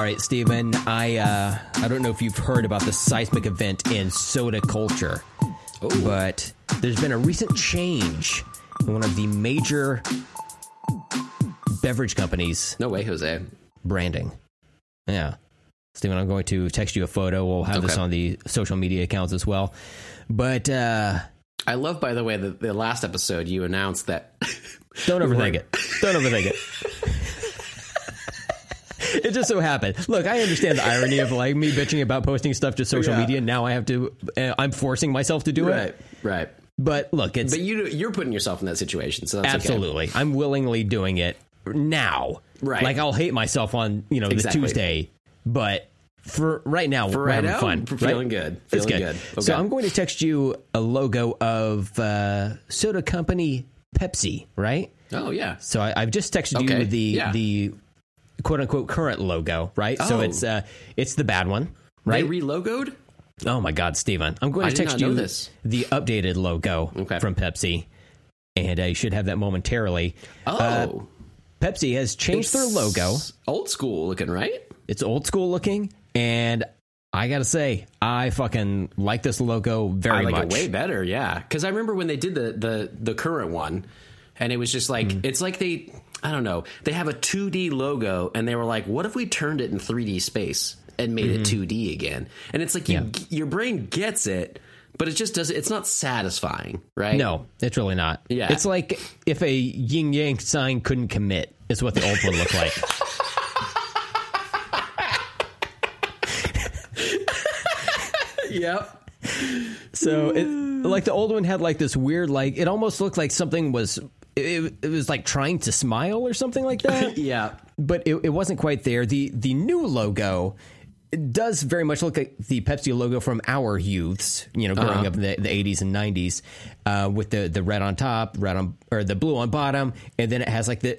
All right, Steven. I uh, I don't know if you've heard about the seismic event in soda culture, but there's been a recent change in one of the major beverage companies' No way, Jose. branding. Yeah, Steven, I'm going to text you a photo. We'll have this on the social media accounts as well. But uh, I love, by the way, the, the last episode you announced that. Don't overthink it. Don't overthink it. it just so happened. Look, I understand the irony of like me bitching about posting stuff to social Yeah. media. Now I have to. Uh, I'm forcing myself to do right, it. right. Right. But look, it's But you you're putting yourself in that situation, so that's okay. absolutely. I'm willingly doing it now. Right. Like I'll hate myself on you know Exactly. the Tuesday, but for right now, For we're right having now, fun. we're right? feeling good. It's Feeling good. good. So I'm going to text you a logo of uh, soda company Pepsi. Right. Oh yeah. So I, I've just texted Okay, you the yeah. the quote unquote current logo, right? So Oh. it's uh it's the bad one, They right? relogoed. oh my God, Steven. I'm going to text you this. the updated logo Okay. from Pepsi, and I should have that momentarily. Oh, Uh, Pepsi has changed their logo. Old school looking, right? It's old school looking, and I gotta say, I fucking like this logo very I like much. it way better, yeah. Because I remember when they did the the the current one, and it was just like Mm. it's like they I don't know they have a 2D logo, and they were like, what if we turned it in 3D space and made it 2D again? And it's like you, Mm-hmm. Yeah. your brain gets it, but it just doesn't. It's not satisfying, right? No, it's really not. Yeah. It's like if a yin yang sign couldn't commit, is what the old one looked like. Yep. So, it, like the old one had like this weird, like it almost looked like something was. It, it was like trying to smile or something like that, Yeah. but it, it wasn't quite there. the The new logo does very much look like the Pepsi logo from our youths, you know, growing up in the, the 80s and 90s, uh, with the, the red on top, red on or the blue on bottom, and then it has like the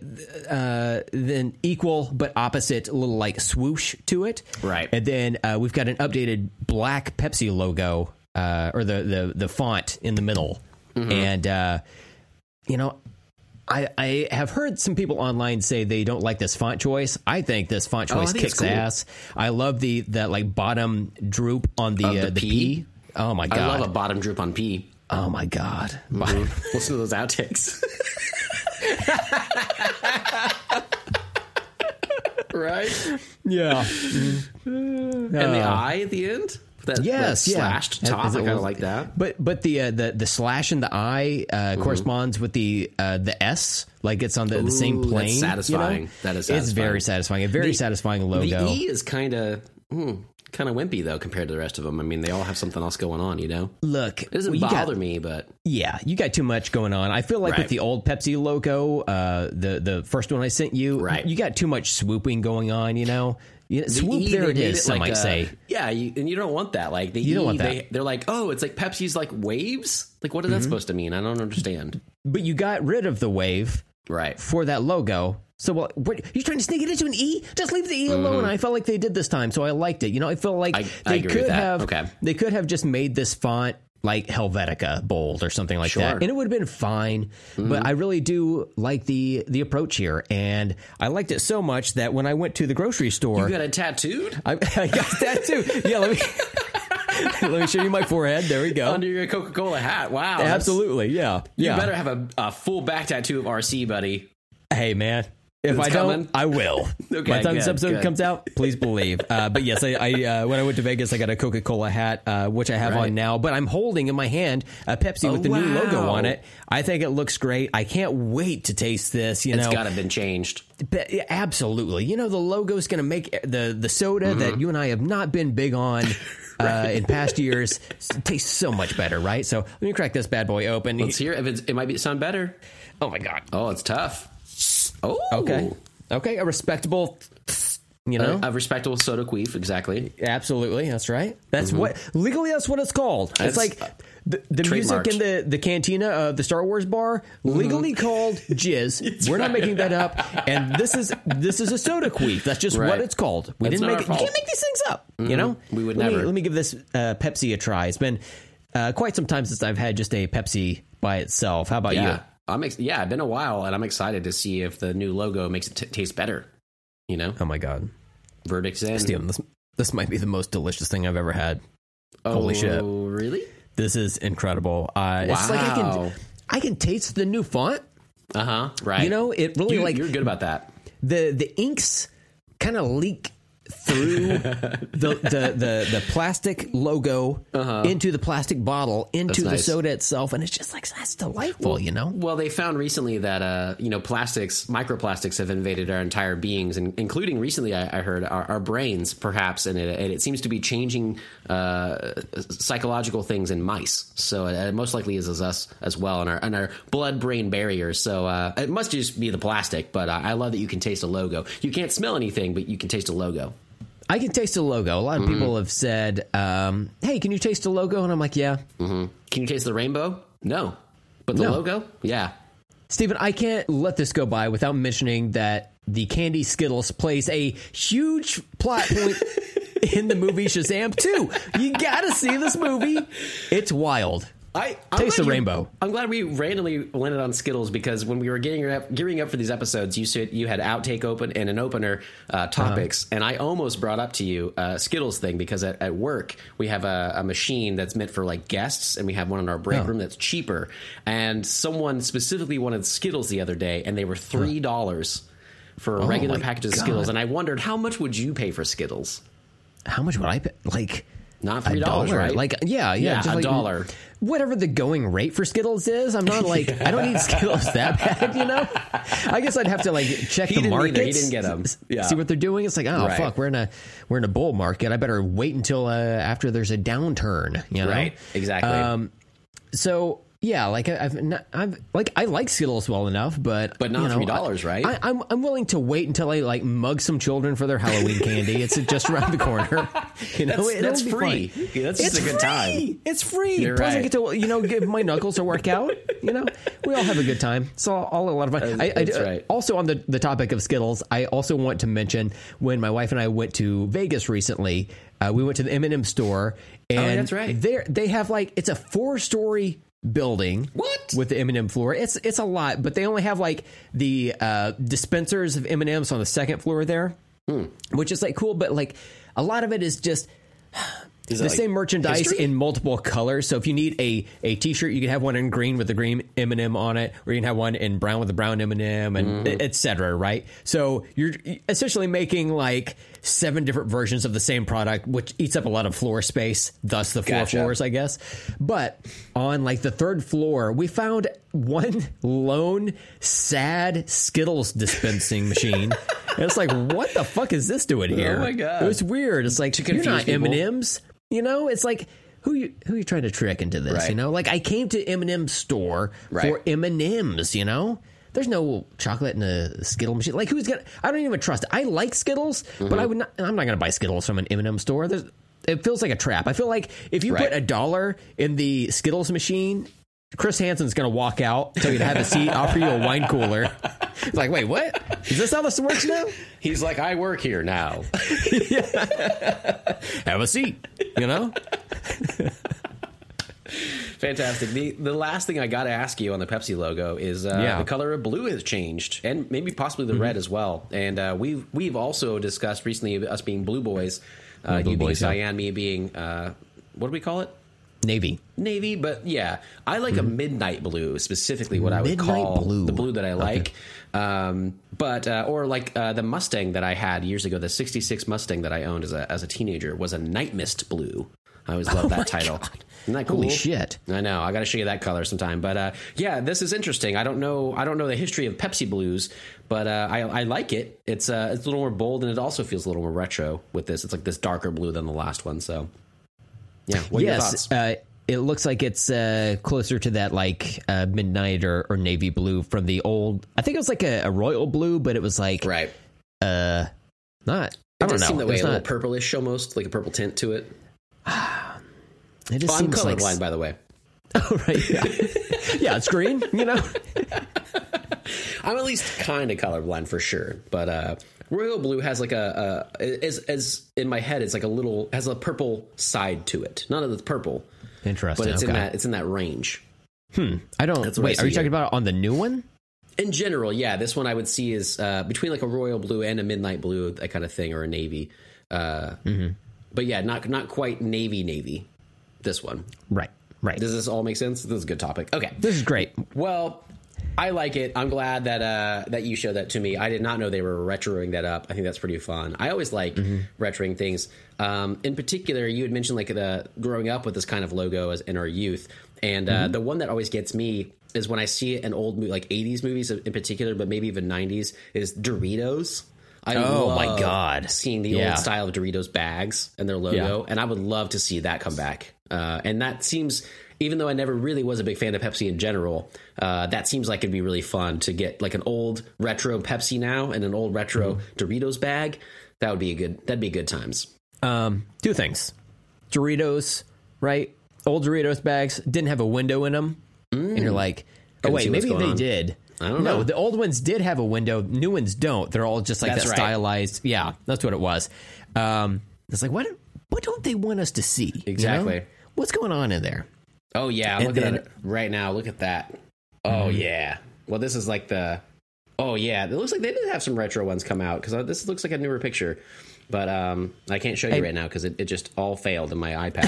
uh, then equal but opposite little like swoosh to it, Right. And then uh, we've got an updated black Pepsi logo uh, or the, the the font in the middle, and uh, you know. I, I have heard some people online say they don't like this font choice. I think this font Oh, choice it's kicks cool. ass. I love the that like bottom droop on the uh, the P? P. Oh my god! I love a bottom droop on P. oh my god! Listen to those outtakes. right? yeah. And the eye at the end? That, Yes, that yeah. slashed top. As I kind of like that. But but the uh, the the slash in the eye uh, Mm-hmm. corresponds with the uh, the S, like it's on the, the same Ooh, that's plane. you know? satisfying. That is It's very satisfying. A very The- satisfying logo. The E is kind of kind of wimpy though compared to the rest of them. I mean, they all have something else going on. You know, Look, it doesn't well, you got- bother me, but Yeah, you got too much going on. I feel like Right. with the old Pepsi logo, uh, the the first one I sent you, Right. you got too much swooping going on. You know, you, the swoop E, there they it some like might a- say. yeah, you, and you don't want that. Like the You E, don't want they that. they're like, oh, it's like Pepsi's like waves. Like, what is Mm-hmm. that supposed to mean? I don't understand. But you got rid of the wave Right. for that logo. So what? what you trying to sneak it into an E? Just leave the E alone. I felt like they did this time, so I liked it. You know, I felt like Mm-hmm. I- I they agree could have. Okay. They could have just made this font like Helvetica bold or something like Sure. that, and it would have been fine. Mm-hmm. But I really do like the the approach here, and I liked it so much that when I went to the grocery store, You got it tattooed I, I got that too. Yeah, let me let me show you my forehead. There we go. under your Coca Cola hat. Wow, Absolutely, yeah, You yeah. better have a, a full back tattoo of RC, buddy. Hey, man. If It's I coming? don't, I will. Okay, By the time this episode good. comes out, please believe. Uh, but yes, I, I uh, when I went to Vegas, I got a Coca Cola hat, uh, which I have Right. on now. But I'm holding in my hand a Pepsi Oh, with the new logo on it. I think it looks great. I can't wait to taste this. You It's know, got to have been changed. But, yeah, absolutely. You know, the logo is going to make the the soda Mm-hmm. that you and I have not been big on. Uh, in past years, s- tastes so much better, right? So let me crack this bad boy open. Let's hear if it's, it might be sound better. oh my god! Oh, it's tough. Oh, Okay, okay, a respectable, you know, A, a respectable soda queef, exactly. Absolutely, that's right. That's what legally that's what it's called. That's, it's like uh, the, the music in the the cantina of the Star Wars bar legally called jizz. We're not making that up. And this is this is a soda queef. That's just Right. what it's called. We That's didn't make it. You can't make these things up. You know, We would let Me, never. let me give this uh, Pepsi a try. It's been uh, quite some time since I've had just a Pepsi by itself. How about Yeah, I'm ex- yeah. It's been a while, and I'm excited to see if the new logo makes it t- taste better. You know. Oh my god. Verdict's in. Steven, this this might be the most delicious thing I've ever had. oh, holy shit. Really? This is incredible. Uh, It's like I Wow. can I can taste the new font. Uh huh. Right. You know, it really you, like you're good about that. the the inks kind of leak through the, the the the plastic logo into the plastic bottle into the Uh-huh. soda itself, and it's just like that's delightful. you know, Well, they found recently that uh, you know plastics, microplastics, have invaded our entire beings, and including recently, I, I heard our, our brains, perhaps, and it, and it seems to be changing uh, psychological things in mice. So it, it most likely is as us as well, and our and our blood-brain barrier. So uh, it must just be the plastic. But uh, I love that you can taste a logo. You can't smell anything, but you can taste a logo. I can taste the logo. A lot of Mm-hmm. people have said, um, "Hey, can you taste the logo?" And I'm like, "Yeah." Can you taste the rainbow? No, but the No. logo, yeah. Steven, I can't let this go by without mentioning that the candy Skittles plays a huge plot point in the movie Shazam 2. You gotta see this movie. It's wild. I I'm Taste the you- rainbow. I'm glad we randomly landed on Skittles because when we were getting up, gearing up for these episodes, you said you had outtake open and an opener uh, topics, and I almost brought up to you uh, Skittles thing because at, at work we have a, a machine that's meant for like guests, and we have one in our break Oh. room that's cheaper. And someone specifically wanted Skittles the other day, and they were three dollars. For a regular Oh my package of. Skittles, and I wondered how much would you pay for Skittles? How much would I pay? Like, Not a three dollars, dollar? right? Like, yeah, yeah, Yeah, just a like dollar. Whatever the going rate for Skittles is, I'm not like I don't need Skittles that bad, you know. I guess I'd have to like check He the market. He didn't get 'em. Yeah. See what they're doing. It's like, oh Right. fuck, we're in a we're in a bull market. I better wait until uh, after there's a downturn. You know, right, exactly. Um, so yeah, like I- I've, not, I've like I like Skittles well enough, but But not you know, $3, right? I, I'm I'm willing to wait until I like mug some children for their Halloween candy. It's just around the corner. You know, That's- that's free. Yeah, that's just it's a good free. time. It's free. You're Plus, I get to you know give my knuckles a workout. You know, we all have a good time. It's all, all a lot of fun. I, I, that's right. Also, on the the topic of Skittles, I also want to mention when my wife and I went to Vegas recently. Uh, we went to the M&M store, and Oh, that's right. There they have like it's a four story building. What? with the M&M floor? It's it's a lot, but they only have like the uh, dispensers of M&Ms on the second floor there, Hmm. which is like cool. But like a lot of it is just Is the it like same merchandise history? in multiple colors. So if you need a a T-shirt, you can have one in green with the green M&M on it, or you can have one in brown with the brown M&M, and Mm-hmm. et cetera. Right? So you're essentially making like seven different versions of the same product, which eats up a lot of floor space. Thus, the four Gotcha. floors, I guess. But on like the third floor, we found one lone sad Skittles dispensing machine. And it's like, what the fuck is this doing oh here? Oh my God. It was weird. It's like you're not. M and M's. You know, it's like who you who you trying to trick into this? Right. You know, like I came to M and M store Right. for M and M's. You know. There's no chocolate in a Skittle machine. Like who's gonna? I don't even trust it. I like Skittles, but Mm-hmm. I would not. I'm not gonna buy Skittles from an M and M store. There's, it feels like a trap. I feel like if you Right. put a dollar in the Skittles machine, Chris Hansen's gonna walk out, tell you to have a seat, offer you a wine cooler. It's like, wait, what? Is this how this works now? He's like, I work here now. Have a seat. You know? Fantastic. The the last thing I got to ask you on the Pepsi logo is uh, Yeah. Mm-hmm. the color of blue has changed, and maybe possibly the red as well. And uh, we've we've also discussed recently us being blue boys, uh, Blue you being boys, yeah. cyan, me being uh, what do we call it? Navy. Navy, but yeah, I like a midnight blue specifically. What I would Mm-hmm. Call blue. the blue that I like, um, but uh, or like uh, the Mustang that I had years ago, the '66 Mustang that I owned as a as a teenager was a night mist blue. I always loved that title. Isn't that cool? Oh Holy shit. I know. I got to show you that color sometime. But uh, yeah, this is interesting. I don't know. I don't know the history of Pepsi Blues, but uh, I, I like it. It's uh, it's a little more bold, and it also feels a little more retro with this. It's like this darker blue than the last one. So yeah, what yes. thoughts? Uh, it looks like it's uh, closer to that like uh, midnight or, or navy blue from the old. I think it was like a, a royal blue, but it was like right. uh, not. I It don't know. seem that It way, was a little not- purplish almost, like a purple tint to it. It just Oh, I'm seems like colorblind, by the way. Oh, right. Yeah. yeah, it's green. You know. I'm at least kind of colorblind for sure, but uh, royal blue has like a, a as as in my head, it's like a little has a purple side to it. Not that it's purple, Interesting. but it's in that it's in that range. Hmm. I don't. That's wait, I are you talking about on the new one? In general, yeah, this one I would see is uh, between like a royal blue and a midnight blue, that kind of thing, or a navy. Uh, But yeah, not not quite navy navy. This one. Right. Right. Does this all make sense? This is a good topic. Okay. This is great. Well, I like it. I'm glad that uh, that you showed that to me. I did not know they were retroing that up. I think that's pretty fun. I always like retroing things. Um, in particular, you had mentioned like the growing up with this kind of logo as in our youth, and uh, the one that always gets me is when I see an old mo- like 80s movies in particular, but maybe even 90s is Doritos. I Oh, my God. Seeing the Yeah. old style of Doritos bags and their logo, Yeah. and I would love to see that come back. Uh, and that seems, even though I never really was a big fan of Pepsi in general, uh, that seems like it'd be really fun to get like an old retro Pepsi now and an old retro Mm-hmm. Doritos bag. That would be a good. That'd be good times. Um, two things. Doritos, right? Old Doritos bags didn't have a window in them, and you're like, oh Couldn't wait, maybe they on. did. I don't no, know. the old ones did have a window. New ones don't. They're all just like That's that right. stylized. Yeah, that's what it was. Um, it's like what? What don't they want us to see? you know? Exactly. What's going on in there? Oh yeah, I'm And looking then- at it right now. Look at that. Oh yeah. Well, this is like the. Oh yeah, it looks like they did have some retro ones come out because this looks like a newer picture, but um, I can't show you right now because it, it just all failed in my iPad.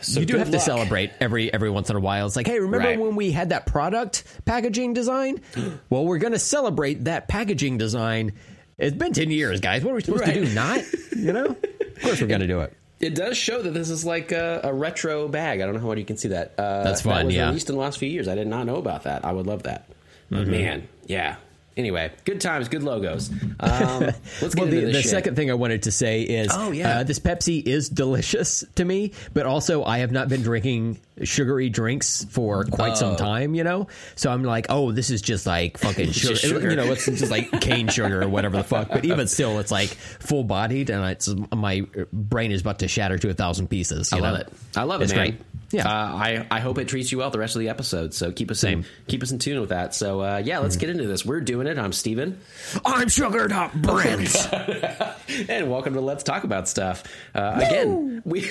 so you do have to celebrate every every once in a while. It's like, hey, remember Right. when we had that product packaging design? well, we're going to celebrate that packaging design. It's been ten years, guys. What are we supposed Right. to do? Not, you know? Of course, we're going to do it. It does show that this is like a, a retro bag. I don't know how well you can see that. Uh, That's That fun, was yeah. released in the last few years. I did not know about that. I would love that. Mm-hmm. man, yeah. Anyway, good times, good logos. Um, let's get Well, into the, the second thing I wanted to say is, Oh, yeah. uh, this Pepsi is delicious to me, but also I have not been drinking sugary drinks for quite some time, you know. So I'm like, oh, this is just like fucking sugar, sugar. you know, it's just like cane sugar or whatever the fuck. But even still, it's like full bodied, and it's my brain is about to shatter to a thousand pieces. You I love it. I love it, It's man. great. Yeah. Uh, I I hope it treats you well the rest of the episode. So keep us Same. in, keep us in tune with that. So uh, yeah, let's get into this. We're doing it. I'm Steven. I'm sugared up, Brent. and welcome to Let's Talk About Stuff. Uh, again, we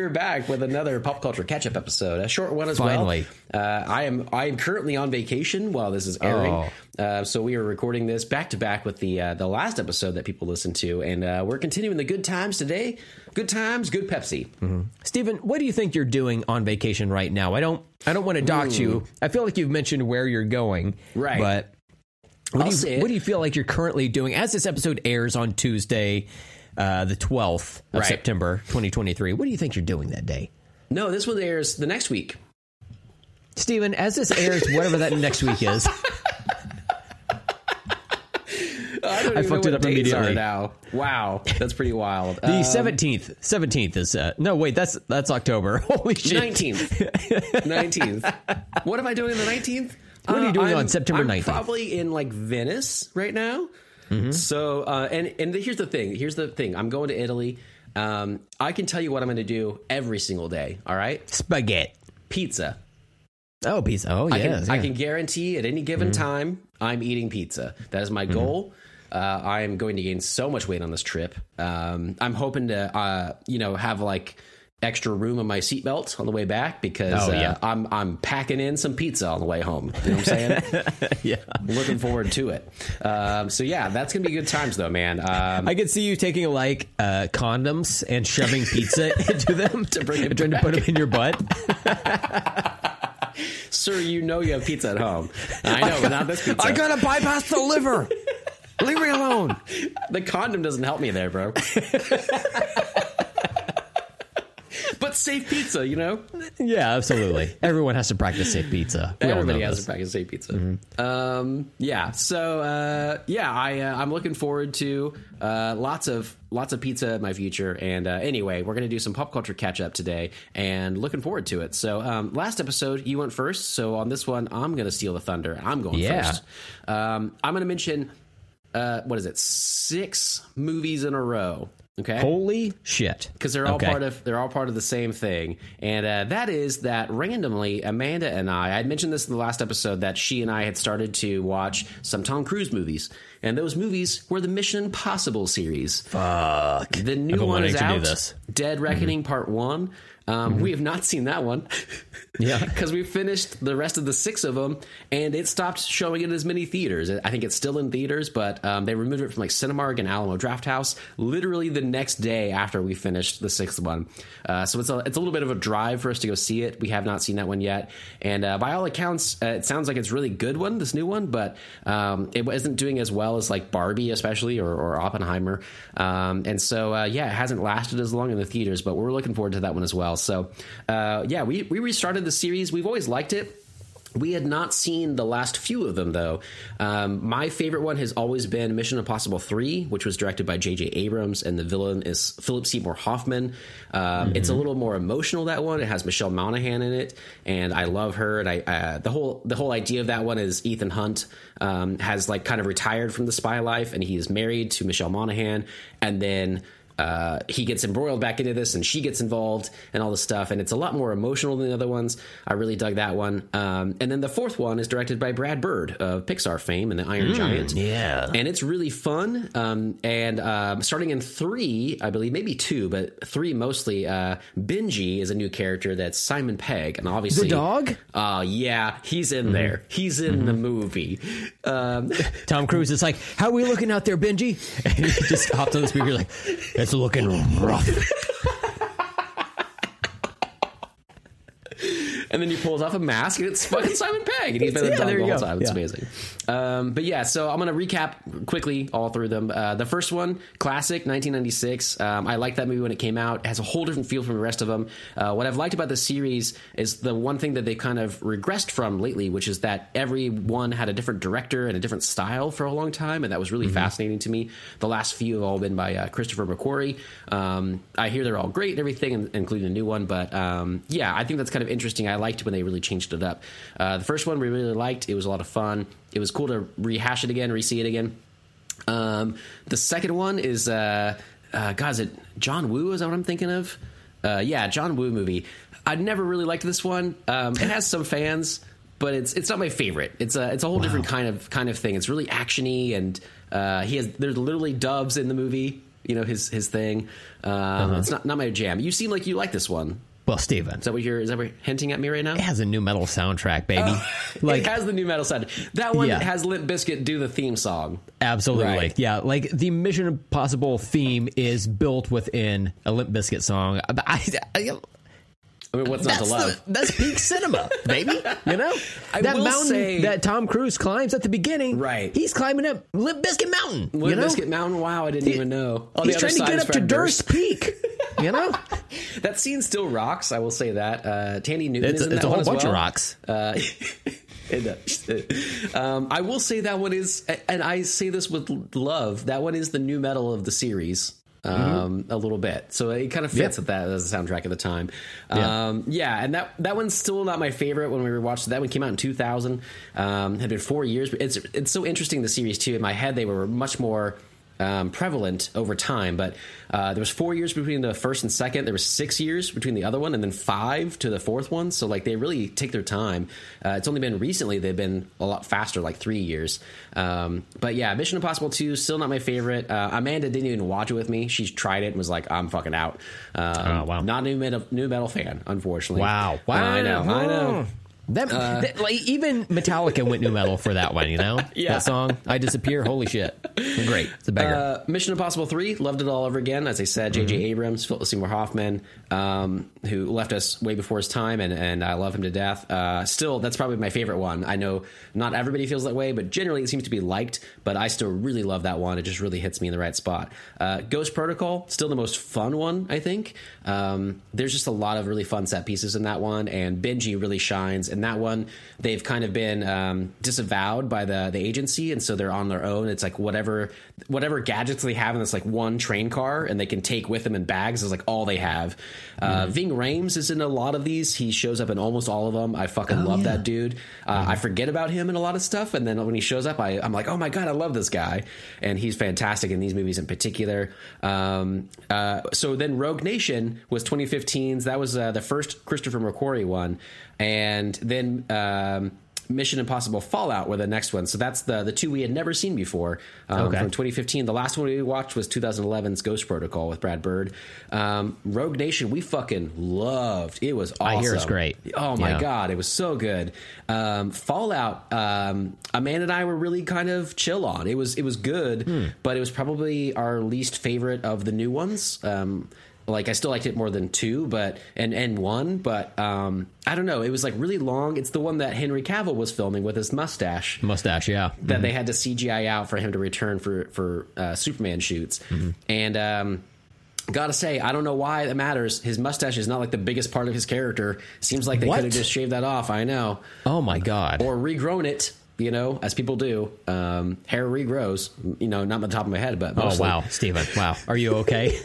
we're back with another pop culture catch up episode, a short one as Finally. well. Uh, I am I am currently on vacation while this is airing, Oh. uh, so we are recording this back to back with the uh, the last episode that people listened to, and uh, we're continuing the good times today. Good times, good Pepsi. Steven, what do you think you're doing on vacation right now? I don't I don't want to dox you. I feel like you've mentioned where you're going. Right. But what, do you, what do you feel like you're currently doing as this episode airs on Tuesday, uh, the 12th of Right. September 2023? What do you think you're doing that day? No, this one airs the next week. Steven, as this airs, whatever that next week is, I, don't I fucked it up immediately. Now. Wow, that's pretty wild. the 17th. 17th is, uh, no, wait, that's that's October. Holy shit. Nineteenth, nineteenth. What am I doing on the nineteenth? What are you doing on September 19th? Probably in like Venice right now. Mm-hmm. So, uh, and and here's the thing. Here's the thing. I'm going to Italy. Um, I can tell you what I'm going to do every single day. All right, Spaghetti. pizza. Oh, pizza. Oh, I yes. can, I can guarantee at any given time I'm eating pizza. That is my goal. Uh, I am going to gain so much weight on this trip. Um, I'm hoping to, uh, you know, have like extra room in my seatbelt on the way back because Oh, yeah. uh, I'm I'm packing in some pizza on the way home. You know what I'm saying? yeah. Looking forward to it. Um, so yeah, that's gonna be good times though, man. Um, I could see you taking like uh, condoms and shoving pizza into them to bring it trying to put them in your butt. sir, you know you have pizza at home. I know, but not this pizza. I gotta bypass the liver. Leave me alone. the condom doesn't help me there, bro. But safe pizza, you know. Yeah, absolutely. Everyone has to practice safe pizza. We Everybody has this. to practice safe pizza. Um, yeah. So uh, yeah, I uh, I'm looking forward to uh, lots of lots of pizza in my future. And uh, anyway, we're gonna do some pop culture catch up today, and looking forward to it. So um, last episode you went first, so on this one I'm gonna steal the thunder. I'm going Yeah. first. Um, I'm gonna mention uh, what is it? Six movies in a row. Okay Holy shit! because they're all Okay. part of they're all part of the same thing, and uh, that is that randomly Amanda and I I mentioned this in the last episode that she and I had started to watch some Tom Cruise movies, and those movies were the Mission Impossible series. Fuck. The new one is to do out, this. Dead Reckoning Part One. Um, Mm-hmm. We have not seen that one. Yeah. because we finished the rest of the six of them, and it stopped showing in as many theaters. I think it's still in theaters, but um, they removed it from like Cinemark and Alamo Drafthouse literally the next day after we finished the sixth one. Uh, so it's a it's a little bit of a drive for us to go see it. We have not seen that one yet, and uh, by all accounts, uh, it sounds like it's really good one, this new one, but um, it wasn't doing as well as like Barbie, especially or, or Oppenheimer, um, and so uh, yeah, it hasn't lasted as long in the theaters. But we're looking forward to that one as well. So uh, yeah, we we restarted the series. We've always liked it. We had not seen the last few of them, though. Um, my favorite one has always been Mission Impossible 3, which was directed by J.J. Abrams, and the villain is Philip Seymour Hoffman. Um, It's a little more emotional, that one. It has Michelle Monaghan in it, and I love her. And I uh, the whole the whole idea of that one is Ethan Hunt um, has like kind of retired from the spy life, and he is married to Michelle Monaghan, and then uh, he gets embroiled back into this and she gets involved and all this stuff and it's a lot more emotional than the other ones. I really dug that one. Um, and then the fourth one is directed by brad bird of pixar fame and the iron giant. yeah. and it's really fun um, and um, starting in three i believe maybe two but three mostly uh, benji is a new character that's simon pegg and obviously The dog? uh, yeah he's in there. He's in the movie. Um, Tom Cruise is like, "How are we looking out there, Benji?" And he just hopped on the speaker like, "It's looking rough." and then he pulls off a mask and it's fucking Simon Pegg and he's been Yeah, the dog there the whole go. time. It's Yeah. amazing. Um, but yeah, so I'm gonna recap quickly all through them. Uh, the first one, classic, 1996. Um, I liked that movie when it came out. It has a whole different feel from the rest of them. Uh, what I've liked about the series is the one thing that they kind of regressed from lately, which is that every one had a different director and a different style for a long time, and that was really fascinating to me. The last few have all been by uh, Christopher McQuarrie. Um, I hear they're all great and everything, including the new one. But um, yeah, I think that's kind of interesting. I liked when they really changed it up. Uh, the first one we really liked. It was a lot of fun. It was cool to rehash it again, re-see it again. Um, the second one is, uh, uh, God, is it John Woo? Is that what I'm thinking of? Uh, yeah, John Woo movie. I never really liked this one. Um, it has some fans, but it's it's not my favorite. It's a it's a whole different kind of kind of thing. It's really actiony, and uh, he has there's literally doves in the movie. You know his his thing. Um, It's not not my jam. You seem like you like this one. Well, Steven, Is that what you're? Is that what you're hinting at me right now? it has a nu metal soundtrack, baby. Oh, like it has the nu metal sound. That one Yeah. has Limp Bizkit do the theme song. Absolutely. Right. Yeah. Like the Mission Impossible theme is built within a Limp Bizkit song. I, I, I mean, what's not to that's, love? the, that's peak cinema, baby. You know? I that mountain say- that Tom Cruise climbs at the beginning. Right. He's climbing up Limp Bizkit Mountain. Limp you know? Bizkit Mountain. Wow, I didn't even know. He's trying to get up to Durst Peak. You know? That scene still rocks. I will say that. Uh, Thandie Newton It's, is in it's that a whole bunch well. of rocks. Uh, does. um, I will say that one is, and I say this with love. That one is the nu metal of the series. Um, a little bit, so it kind of fits Yeah. with that as a soundtrack at the time. Yeah. Um, yeah, and that that one's still not my favorite. When we rewatched it. that one, came out in two thousand. Um, had been four years. It's it's so interesting the series too. In my head, they were much more um, prevalent over time. But uh, there was four years between the first and second. There was six years between the other one, and then five to the fourth one. So like they really take their time. Uh, it's only been recently they've been a lot faster, like three years. Um, but yeah, Mission Impossible Two still not my favorite. Uh, Amanda didn't even watch it with me. She tried it and was like, "I'm fucking out." Um, Oh, wow. Not a nu metal, nu metal fan, unfortunately. Wow. Uh, I know. I know. That, that- like even Metallica went nu metal for that one, you know? Yeah. That song, I Disappear, holy shit. Great. It's a banger. Uh, Mission Impossible 3, loved it all over again. As I said, J.J. Mm-hmm. Abrams, Philip Seymour Hoffman, um, who left us way before his time, and, and I love him to death. Uh, still, that's probably my favorite one. I know not everybody feels that way, but generally it seems to be liked, but I still really love that one. It just really hits me in the right spot. Uh, Ghost Protocol, still the most fun one, I think. Um, there's just a lot of really fun set pieces in that one, and Benji really shines. In that one, they've kind of been um, disavowed by the, the agency, and so they're on their own. It's like whatever whatever gadgets they have in this like one train car, and they can take with them in bags is like all they have. Uh, Ving Rhames is in a lot of these. He shows up in almost all of them. I fucking love yeah. that dude. Uh, I forget about him in a lot of stuff, and then when he shows up, I, I'm like, oh my god, I love this guy, and he's fantastic in these movies in particular. Um, uh, so then Rogue Nation was 2015's. That was uh, the first Christopher McQuarrie one, and then. Um, Mission Impossible Fallout were the next one. So that's the the two we had never seen before um, Okay. from 2015. The last one we watched was 2011's Ghost Protocol with Brad Bird. Um, Rogue Nation we fucking loved. It was awesome. I hear it's great. Oh my Yeah. god, it was so good. Um, Fallout, um, Amanda and I were really kind of chill on. It was it was good, Hmm. but it was probably our least favorite of the new ones. Um, like I still liked it more than two, but and and one, but um, I don't know. It was like really long. It's the one that Henry Cavill was filming with his mustache Mustache, yeah. that they had to CGI out for him to return for for uh, Superman shoots. And um, gotta say, I don't know why that matters. His mustache is not like the biggest part of his character. Seems like they could have just shaved that off. I know, Oh my god. or regrown it. You know, as people do, um, hair regrows. You know, not on the top of my head, but oh wow, Steven. Wow. Are you okay?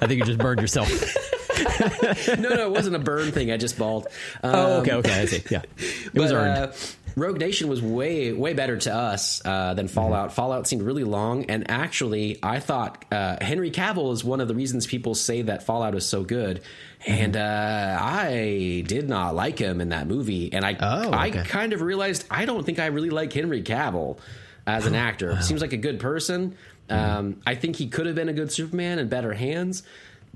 I think you just burned yourself. no, no, it wasn't a burn thing. I just bald. Um, Oh, okay, okay. I see. Yeah. It was but, earned. Uh, Rogue Nation was way way better to us uh, than Fallout. Fallout seemed really long, and actually, I thought uh, Henry Cavill is one of the reasons people say that Fallout is so good. And uh, I did not like him in that movie, and I Oh, I kind of realized I don't think I really like Henry Cavill as an actor. Seems like a good person. Um, I think he could have been a good Superman in better hands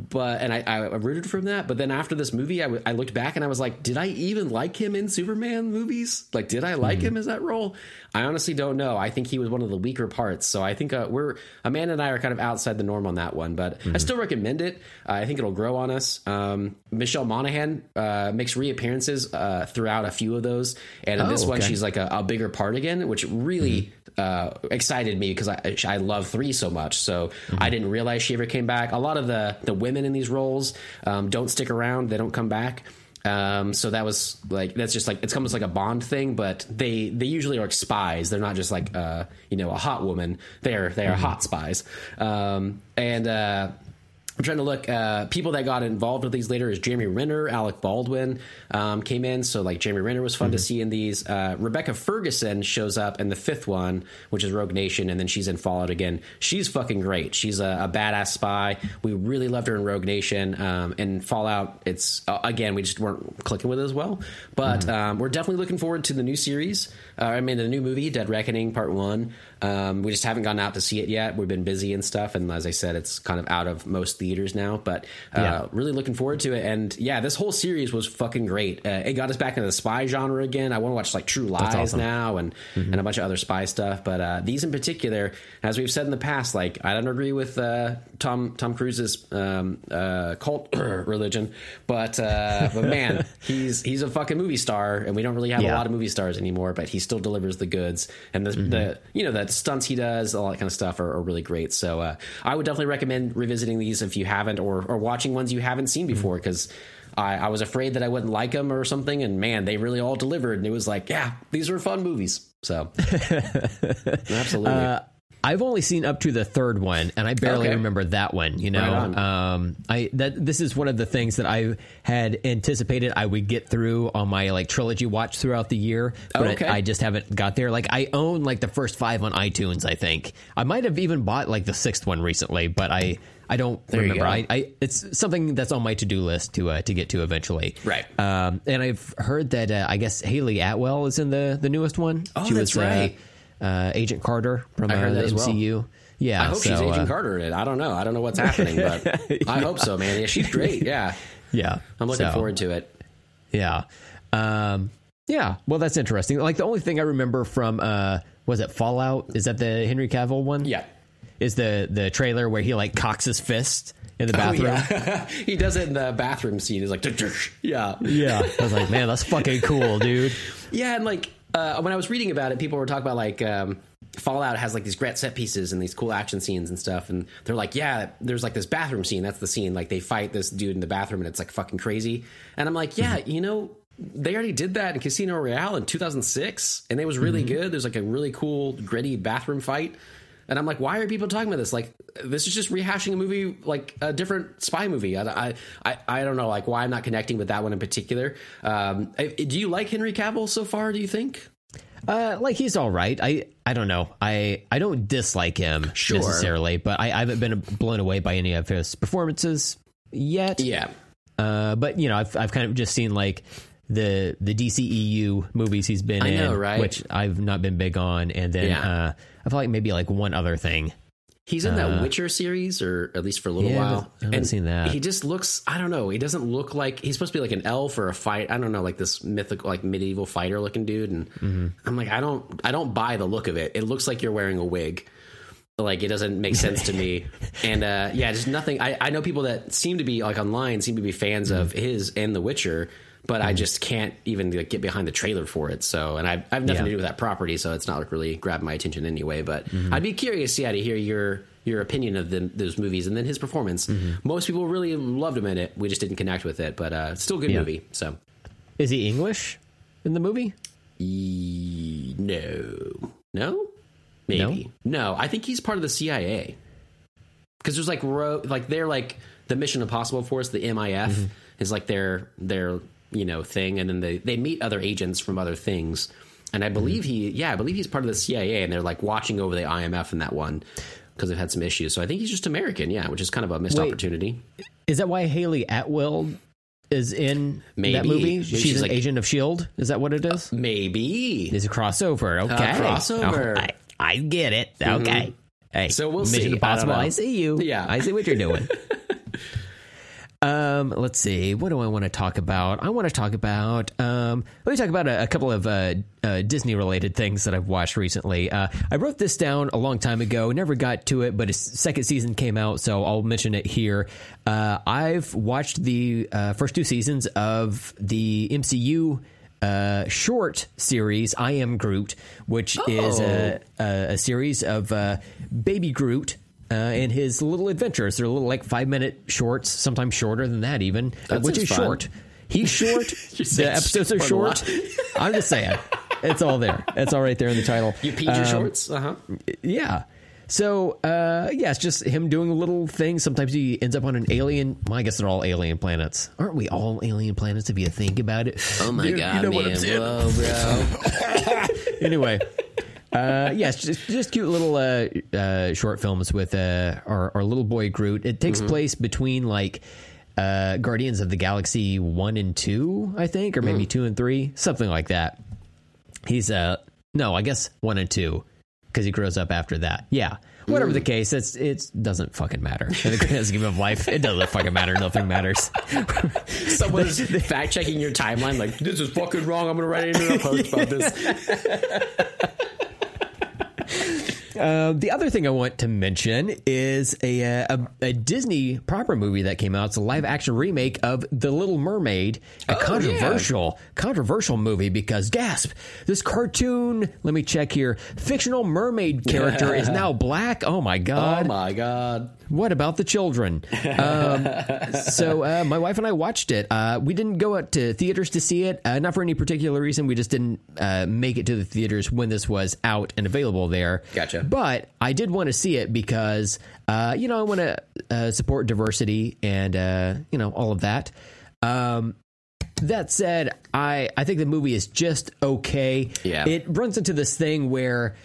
but and I, I rooted for him that. But then after this movie, I, w- I looked back and I was like, did I even like him in Superman movies? Like, did I like him as that role? I honestly don't know. I think he was one of the weaker parts. So I think uh, we're Amanda and I are kind of outside the norm on that one. But I still recommend it. Uh, I think it'll grow on us. Um, Michelle Monaghan uh, makes reappearances uh, throughout a few of those, and in this Oh, one, okay. she's like a, a bigger part again, which really. Uh, excited me because I I love three so much, so I didn't realize she ever came back. A lot of the the women in these roles um, don't stick around; they don't come back. Um, so that was like that's just like it's almost like a Bond thing, but they they usually are like spies. They're not just like uh, you know a hot woman. They're they are hot spies. Um, and uh, I'm trying to look. Uh, people that got involved with these later is Jamie Renner, Alec Baldwin um, came in. So like Jamie Renner was fun to see in these. Uh, Rebecca Ferguson shows up in the fifth one, which is Rogue Nation, and then she's in Fallout again. She's fucking great. She's a, a badass spy. We really loved her in Rogue Nation. Um, and Fallout, it's uh, again we just weren't clicking with it as well. But um, we're definitely looking forward to the new series. Uh, I mean the new movie, Dead Reckoning Part One. Um, we just haven't gone out to see it yet. We've been busy and stuff, and as I said, it's kind of out of most theaters now. But uh, Yeah. really looking forward to it. And yeah, this whole series was fucking great. Uh, it got us back into the spy genre again. I want to watch like True Lies awesome. now and and a bunch of other spy stuff. But uh, these in particular, as we've said in the past, like I don't agree with uh, Tom Tom Cruise's um, uh, cult religion, but uh, but man, he's he's a fucking movie star, and we don't really have a lot of movie stars anymore. But he still delivers the goods, and the, the you know the stunts he does, all that kind of stuff are, are really great. So uh, I would definitely recommend revisiting these if you haven't, or or watching ones you haven't seen before, because. I, I was afraid that I wouldn't like them or something, and man, they really all delivered. And it was like, yeah, these were fun movies. So, absolutely. Uh, I've only seen up to the third one, and I barely Okay. remember that one. You know, Right um, I that this is one of the things that I had anticipated I would get through on my like trilogy watch throughout the year, but Okay. I just haven't got there. Like I own like the first five on iTunes. I think I might have even bought like the sixth one recently, but I. I don't you remember. I, I it's something that's on my to do list to uh, to get to eventually. Right. Um, and I've heard that uh, I guess Hayley Atwell is in the the newest one. Oh, she that's was, uh, right. uh, Agent Carter from uh, the as well. MCU. Yeah, I hope so, she's Agent uh, Carter in it. I don't know. I don't know what's happening, but I hope so, man. Yeah, she's great. Yeah, Yeah, I'm looking So, forward to it. Yeah, um, yeah. Well, that's interesting. Like the only thing I remember from uh, was it Fallout? Is that the Henry Cavill one? Yeah. Is the the trailer where he like cocks his fist in the Oh, bathroom? yeah. he does it in the bathroom scene. He's like, yeah. yeah. I was like, man, that's fucking cool, dude. Yeah, and like uh, when I was reading about it, people were talking about like um, Fallout has like these great set pieces and these cool action scenes and stuff, and they're like, yeah, there's like this bathroom scene. That's the scene. Like they fight this dude in the bathroom, and it's like fucking crazy. And I'm like, yeah, you know. They already did that in Casino Royale in 2006, and it was really good. There's like a really cool, gritty bathroom fight. And I'm like, why are people talking about this? Like, this is just rehashing a movie, like a different spy movie. I, I, I, don't know, like, why I'm not connecting with that one in particular. Um, do you like Henry Cavill so far? Do you think? Uh, like he's all right. I I don't know. I I don't dislike him Sure. necessarily, but I, I haven't been blown away by any of his performances yet. Yeah, Uh, but you know, I've I've kind of just seen like the the DCEU movies he's been I in, know, right? which I've not been big on, and then Yeah. uh, I feel like maybe like one other thing. He's in that Witcher series, or at least for a little Uh, Yeah, while. I haven't seen that. He just looks. I don't know. He doesn't look like he's supposed to be like an elf or a fight. I don't know, like this mythical, like medieval fighter looking dude. And Mm-hmm. I'm like, I don't, I don't buy the look of it. It looks like you're wearing a wig. Like it doesn't make sense to me. And uh, yeah, just nothing. I, I know people that seem to be like online seem to be fans of Mm-hmm. his and The Witcher. But I just can't even like, get behind the trailer for it. So, and I've, I have nothing Yeah. to do with that property, so it's not like really grabbed my attention anyway. But Mm-hmm. I'd be curious, yeah, to hear your your opinion of the, those movies and then his performance. Mm-hmm. Most people really loved him in it. We just didn't connect with it, but uh, still a good Yeah. movie. So, Is he English in the movie? E- no, no, maybe no? I think he's part of the CIA because there's like ro- like they're like the Mission Impossible Force, the MIF Mm-hmm. is like their their you know thing, and then they they meet other agents from other things. And I Mm-hmm. believe he, yeah, I believe he's part of the CIA, and they're like watching over the IMF in that one because they've had some issues. So I think he's just American, yeah, which is kind of a missed Wait. opportunity. Is that why Hayley Atwell is in that movie? Maybe she's, she's an like- agent of Shield. Is that what it is? Maybe. It's a crossover. Okay, crossover. Oh, I, I get it. Okay. Hey, So we'll Mission see. I Impossible. know. I, see you. Yeah. I see what you're doing. um, let's see. What do I want to talk about? I want to talk about. Um, let me talk about a, a couple of uh, uh, Disney related things that I've watched recently. Uh, I wrote this down a long time ago. Never got to it, but a second season came out, so I'll mention it here. Uh, I've watched the uh, first two seasons of the MCU uh, short series, I Am Groot, which is a, a, a series of uh, Baby Groot. Uh, and his little adventures. They're little like five minute shorts, sometimes shorter than that, even, That which is fun. short. He's short. The episodes are short. I'm just saying. It's all there. It's all right there in the title. You peed your shorts? Uh huh. Yeah. So, uh, yeah, it's just him doing little things. Sometimes he ends up on an alien. Well, I guess they're all alien planets. Aren't we all alien planets if you think about it? Oh my You- god, you know what man! Whoa, bro. anyway, uh, yes, just, just cute little uh, uh, short films with uh, our, our little boy Groot. It takes place between like uh, Guardians of the Galaxy one and two, I think, or maybe two and three, something like that. He's uh no, I guess one and two because he grows up after that. Yeah. Whatever the case, it's it doesn't fucking matter. In the grand scheme of life, it doesn't fucking matter. Nothing matters. Someone's fact checking your timeline, like this is fucking wrong. I'm gonna write internet post about this. Uh, the other thing I want to mention is a, uh, a a Disney proper movie that came out. It's a live action remake of The Little Mermaid, a controversial controversial movie because gasp, this cartoon. Let me check here. Fictional mermaid character is now black. Oh my god. Oh my god! What about the children? Um, so uh, my wife and I watched it. Uh, we didn't go out to theaters to see it, uh, not for any particular reason. We just didn't uh, make it to the theaters when this was out and available there. Gotcha. But I did want to see it because uh, you know I want to uh, support diversity and uh, you know all of that. Um, that said, I, I think the movie is just okay. Yeah. It runs into this thing where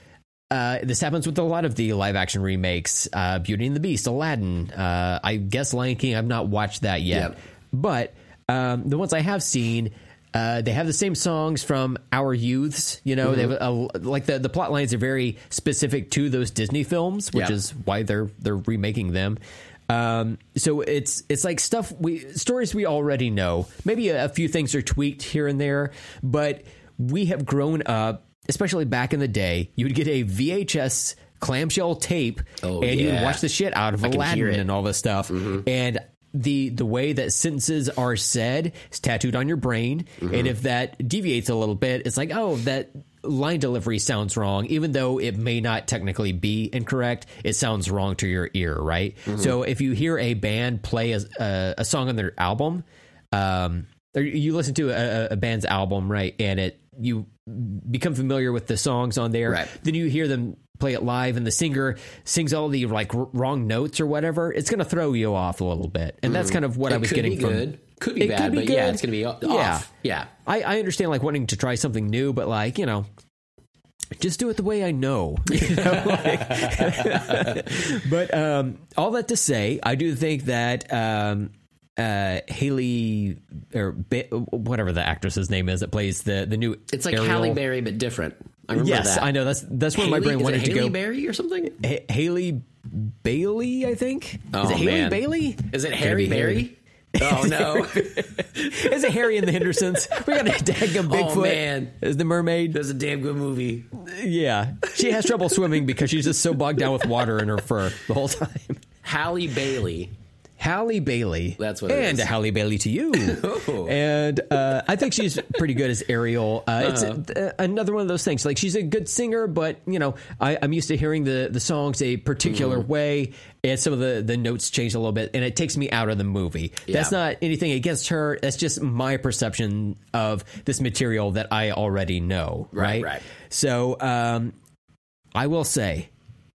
uh, this happens with a lot of the live action remakes uh, Beauty and the Beast, Aladdin, uh, I guess Lion King. I've not watched that yet. Yep. But um, the ones I have seen, uh, they have the same songs from our youths. You know, they have a, like the the plot lines are very specific to those Disney films, which Yeah. is why they're they're remaking them. Um, so it's it's like stuff we stories we already know. Maybe a, a few things are tweaked here and there, but we have grown up. Especially back in the day, you would get a VHS clamshell tape, Oh, and you would yeah. watch the shit out of hear Aladdin. Mm-hmm. and all this stuff. And the the way that sentences are said is tattooed on your brain, Mm-hmm. and if that deviates a little bit, it's like, oh, that line delivery sounds wrong, even though it may not technically be incorrect. It sounds wrong to your ear, right? Mm-hmm. So if you hear a band play a, a, a song on their album, um, you listen to a, a band's album, right, and it you become familiar with the songs on there, Right. then you hear them play it live and the singer sings all the like r- wrong notes or whatever it's going to throw you off a little bit and that's kind of what i was could getting be from good. Could be It bad, but yeah, it's gonna be o- yeah. Yeah. I, I understand like wanting to try something new but like you know just do it the way I know. You know, like- but um, all that to say, I do think that um, uh, Haley or ba- whatever the actress's name is that plays the the new. It's like Ariel. Halle Berry, but different. I remember Yes, that. I know. That's that's where my brain wanted to Haley go. Berry or something? Ha- Haley Bailey, I think. Oh, is it Haley man. Bailey? Is it Harry be Berry? Oh no! Is it Harry and the Hendersons? We got a daggum Bigfoot Oh, man. is the mermaid. That's a damn good movie. Yeah, she has trouble swimming because she's just so bogged down with water in her fur the whole time. Halle Bailey. Halle Bailey. That's what it and is. a Halle Bailey to you. Oh. And uh, I think she's pretty good as Ariel. Uh, It's Uh-huh. uh, another one of those things. Like she's a good singer, but you know, I, I'm used to hearing the the songs a particular Mm-hmm. way, and some of the the notes change a little bit, and it takes me out of the movie. That's not anything against her. That's just my perception of this material that I already know. Right, Right. right. So um, I will say.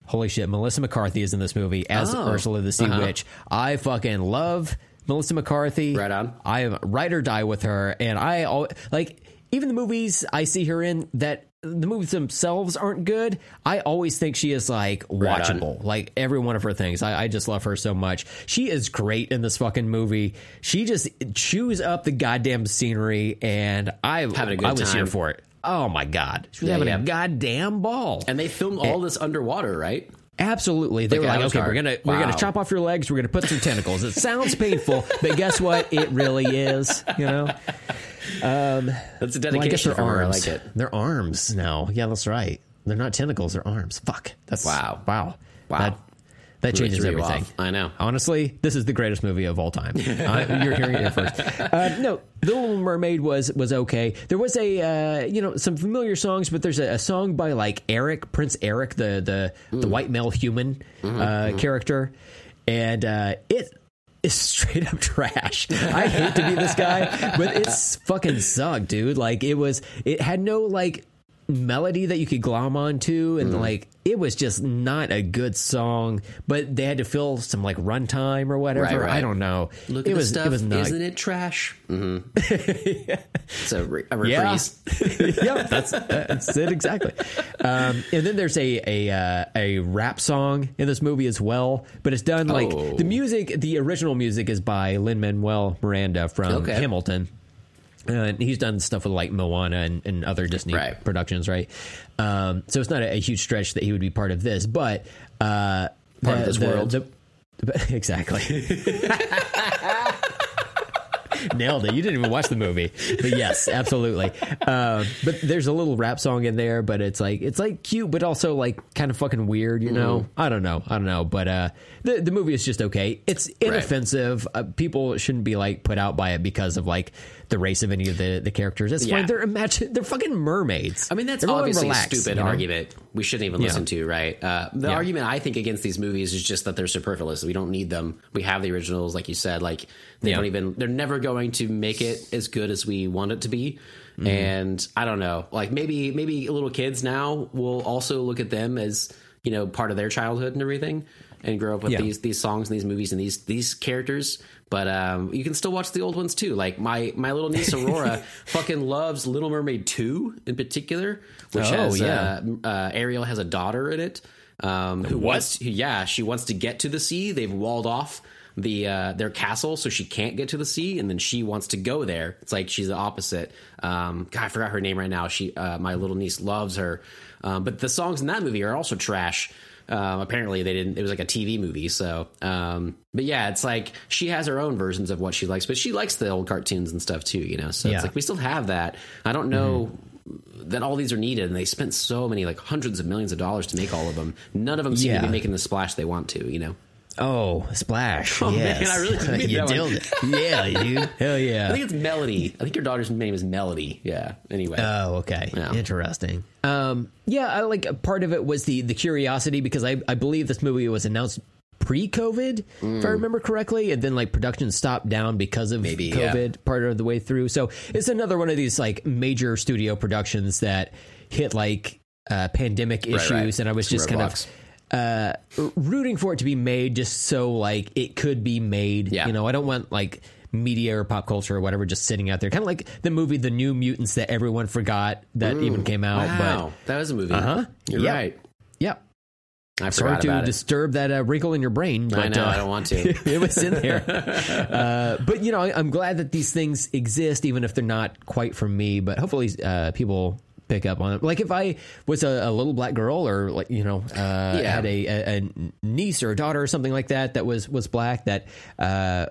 Holy shit, Melissa McCarthy is in this movie as Oh. Ursula the Sea Uh-huh. Witch. I fucking love Melissa McCarthy. Right on. I am ride or die with her, and I al- like even the movies I see her in that the movies themselves aren't good. I always think she is like Right watchable, like every one of her things. I, I just love her so much. She is great in this fucking movie. She just chews up the goddamn scenery, and I Having a good I was here for it. Oh my god, she was Yeah, having yeah. a goddamn ball. And they filmed all this underwater, right? Absolutely. They Like were like, okay, we're gonna we're gonna chop off your legs. We're gonna put some tentacles. It sounds painful, but guess what? It really is. You know. Um, that's a dedication Well, I guess they're from her. I arms. like it. They're arms now. Yeah, that's right. They're not tentacles. They're arms. Fuck. That's Wow. Wow. Wow. That, that changes everything. I know. Honestly, this is the greatest movie of all time. uh, you're hearing it first. Uh, no, The Little Mermaid was was okay. There was a uh, you know some familiar songs, but there's a, a song by like Eric Prince Eric, the the Mm. the white male human Mm-hmm, uh, character, and uh, it. is straight up trash. I hate to be this guy, but it's fucking sucked, dude. Like it was, it had no like melody that you could glom onto, and Mm-hmm. like it was just not a good song. But they had to fill some like runtime or whatever. Right, right. I don't know. Look it at was the stuff. it was not. Isn't it trash? Mm-hmm. It's a, re- a Yeah. reprise. yep, that's that's it exactly. Um, and then there's a a uh, a rap song in this movie as well, but it's done like Oh. the music. The original music is by Lin Manuel Miranda from Okay. Hamilton. Uh, and he's done stuff with like Moana and, and other Disney Right. productions, right? Um, so it's not a, a huge stretch that he would be part of this, but uh, Part of this world. the- exactly. Nailed it. You didn't even watch the movie, but yes, absolutely. Um, but there's a little rap song in there, but it's like it's like cute, but also like kind of fucking weird. You know, Mm-hmm. I don't know, I don't know. But uh, the the movie is just okay. It's inoffensive. Uh, people shouldn't be like put out by it because of like the race of any of the the characters. It's Yeah. fine. They're imagine they're fucking mermaids. I mean, that's Everyone obviously relax, a stupid you know? argument. We shouldn't even listen to, right? Uh, the Yeah. argument I think against these movies is just that they're superfluous. We don't need them. We have the originals, like you said. Like they Yeah. don't even. They're never going to make it as good as we want it to be. Mm-hmm. And I don't know. Like maybe maybe little kids now will also look at them as you know part of their childhood and everything, and grow up with Yeah. these these songs and these movies and these these characters. But um, you can still watch the old ones too. Like my my little niece Aurora fucking loves Little Mermaid two in particular, which Oh, has yeah. uh, uh, Ariel has a daughter in it. Um, who wants? Who, yeah, she wants to get to the sea. They've walled off the uh, their castle, so she can't get to the sea, and then she wants to go there. It's like she's the opposite. Um, God, I forgot her name right now. She, uh, my little niece, loves her. Um, but the songs in that movie are also trash. Um, apparently, they didn't. It was like a TV movie. So, um, but yeah, it's like she has her own versions of what she likes, but she likes the old cartoons and stuff too. You know, so Yeah. it's like we still have that. I don't know that all these are needed, and they spent so many, like hundreds of millions of dollars to make all of them. None of them seem to be making the splash they want to. You know, Oh, splash! Oh, yes. man, I really didn't mean you that one. it. Yeah, dude. Hell yeah. I think it's Melody. I think your daughter's name is Melody. Yeah. Anyway, Oh, okay. Yeah. Interesting. Um, yeah, I like part of it was the the curiosity because I I believe this movie was announced pre-COVID, if I remember correctly, and then like production stopped down because of Mm. Maybe, yeah. COVID part of the way through. So it's another one of these like major studio productions that hit like uh, pandemic issues, right. and I was Some just kind roadblocks. Uh, rooting for it to be made just so like it could be made. Yeah. You know, I don't want like media or pop culture or whatever just sitting out there. Kind of like the movie The New Mutants that everyone forgot that even came out. wow, that was a movie. Uh huh. You're right. Yep. I Sorry to about it. disturb that uh, wrinkle in your brain. But, I know. uh, I don't want to. it was in there. uh, but you know, I, I'm glad that these things exist, even if they're not quite for me. But hopefully, uh, people pick up on it. Like if I was a, a little black girl, or like you know, uh, had a, a, a niece or a daughter or something like that that was was black that. Uh,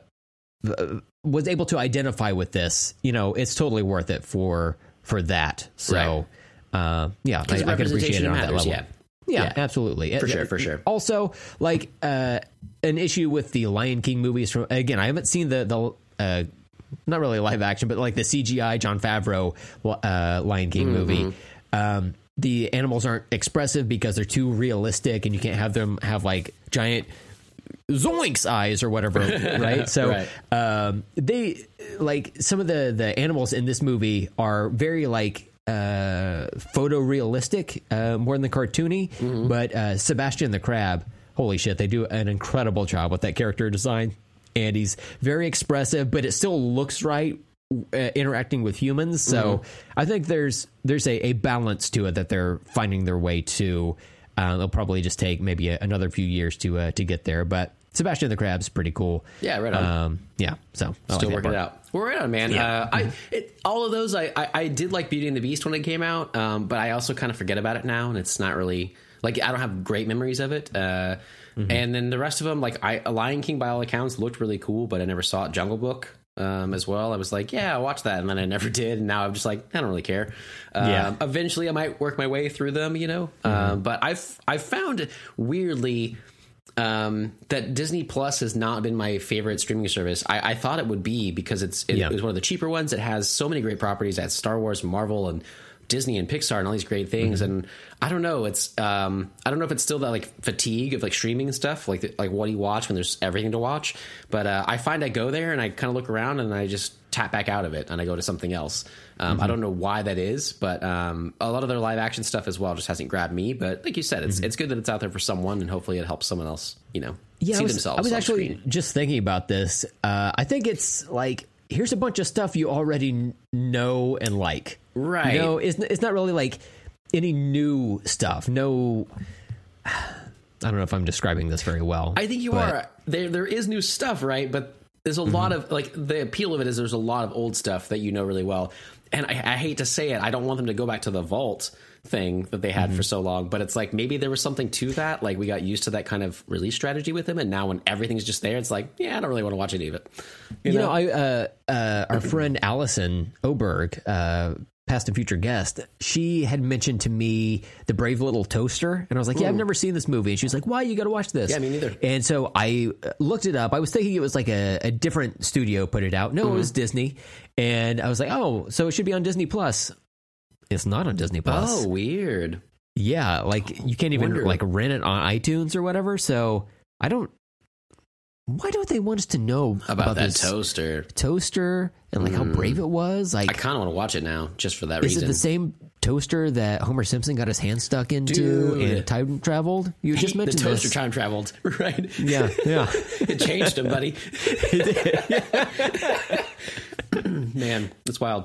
was able to identify with this, you know, it's totally worth it for for that. So, uh, yeah, I, I can appreciate it on that matters, level. yeah. Yeah, Yeah. absolutely. For Uh, sure, for sure. Also, like uh, an issue with the Lion King movies from again, I haven't seen the the uh, not really live action, but like the CGI Jon Favreau uh, Lion King movie. Mm-hmm. Um, the animals aren't expressive because they're too realistic, and you can't have them have like giant zoinks eyes or whatever, right? So Right. Um, they like some of the the animals in this movie are very like uh, photorealistic uh, more than the cartoony. Mm-hmm. But uh, Sebastian the crab, holy shit, they do an incredible job with that character design, and he's very expressive, but it still looks right. Uh, interacting with humans, so Mm-hmm. I think there's there's a, a balance to it that they're finding their way to. Uh, they'll probably just take maybe a, another few years to uh, to get there, but Sebastian the Crab's pretty cool. Yeah, right on. Um, yeah, so I like Still that working it out. We're right on, man. Uh, I it, all of those I, I I did like Beauty and the Beast when it came out, um, but I also kind of forget about it now, and it's not really like I don't have great memories of it. Uh, Mm-hmm. And then the rest of them, like I, Lion King, by all accounts, looked really cool, but I never saw it. Jungle Book. Um, as well, I was like, "Yeah, I watched that," and then I never did. And now I'm just like, I don't really care. Um, Yeah. Eventually, I might work my way through them, you know. Mm-hmm. Um, but I've I've found weirdly um, that Disney Plus has not been my favorite streaming service. I, I thought it would be because it's it, Yeah. it was one of the cheaper ones. It has so many great properties. It has Star Wars, Marvel, and Disney and Pixar and all these great things. Mm-hmm. And I don't know. It's um, I don't know if it's still that like fatigue of like streaming and stuff. Like like what do you watch when there's everything to watch? But uh, I find I go there and I kind of look around and I just tap back out of it and I go to something else. Um, Mm-hmm. I don't know why that is, but um, a lot of their live action stuff as well just hasn't grabbed me. But like you said, it's it's good that it's out there for someone, and hopefully it helps someone else. You know, Mm-hmm. yeah, see I was, themselves. I was actually screen. just thinking about this. Uh, I think it's like here's a bunch of stuff you already know and like. Right. You know, it's it's not really like any new stuff. No. I don't know if I'm describing this very well. I think you but- are. There there is new stuff, right? But there's a Mm-hmm. lot of like the appeal of it is there's a lot of old stuff that you know really well. And I, I hate to say it, I don't want them to go back to the vault thing that they Mm-hmm. had for so long. But it's like maybe there was something to that. Like we got used to that kind of release strategy with them, and now when everything's just there, it's like yeah, I don't really want to watch any of it. You know, I uh, uh, our friend Allison Oberg, uh, past and future guest, she had mentioned to me the Brave Little Toaster, and I was like, "Yeah, I've never seen this movie." And she was like, "Why? You got to watch this." Yeah, me neither. And so I uh, looked it up. I was thinking it was like a, a different studio put it out. No, it was Mm-hmm. Disney, and I was like, "Oh, so it should be on Disney Plus." It's not on Disney Plus. Oh, weird. Yeah, like oh, you can't even Wonder- like rent it on iTunes or whatever. So I don't. Why don't they want us to know About, that this toaster. toaster and like how hmm. brave it was? Like I kind of want to watch it now just for that is reason. Is it the same toaster that Homer Simpson got his hand stuck into Dude. and time traveled? You just the mentioned toaster this. time traveled, right? Yeah, yeah. it changed him, buddy. Man, that's wild.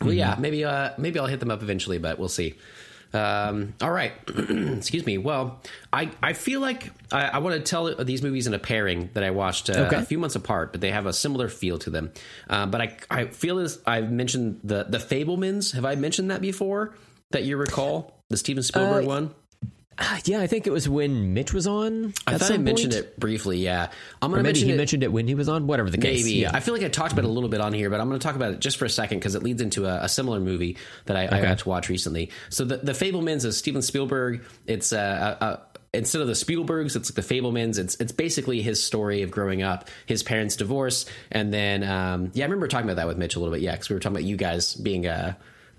Well, yeah, maybe uh, maybe I'll hit them up eventually, but we'll see. Um, all right, excuse me. Well, I, I feel like I, I want to tell these movies in a pairing that I watched uh, Okay. a few months apart, but they have a similar feel to them. Uh, but I I feel as I've mentioned the the Fabelmans. Have I mentioned that before? That you recall the Steven Spielberg Uh, one? yeah, I think it was when Mitch was on. I thought I mentioned point. it briefly. Yeah, I'm gonna maybe mention he it. mentioned it when he was on. Whatever the case. Maybe. Yeah. I feel like I talked about it a little bit on here, but I'm going to talk about it just for a second because it leads into a, a similar movie that I, I got to watch recently. So the the Fabelmans is Steven Spielberg. It's uh, uh, uh, instead of the Spielbergs, it's like the Fabelmans. It's it's basically his story of growing up, his parents' divorce, and then um, yeah, I remember talking about that with Mitch a little bit. Yeah, because we were talking about you guys being uh,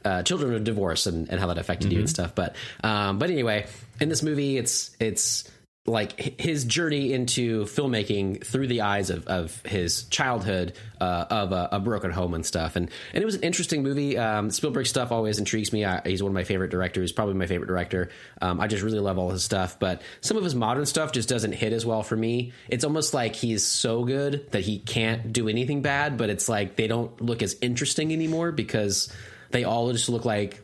uh, children of divorce and, and how that affected you and stuff. But um, but anyway, in this movie, it's it's like his journey into filmmaking through the eyes of, of his childhood uh, of a, a broken home and stuff. And and it was an interesting movie. Um, Spielberg stuff always intrigues me. I, he's one of my favorite directors probably my favorite director. Um, I just really love all his stuff. But some of his modern stuff just doesn't hit as well for me. It's almost like he's so good that he can't do anything bad but it's like they don't look as interesting anymore because they all just look like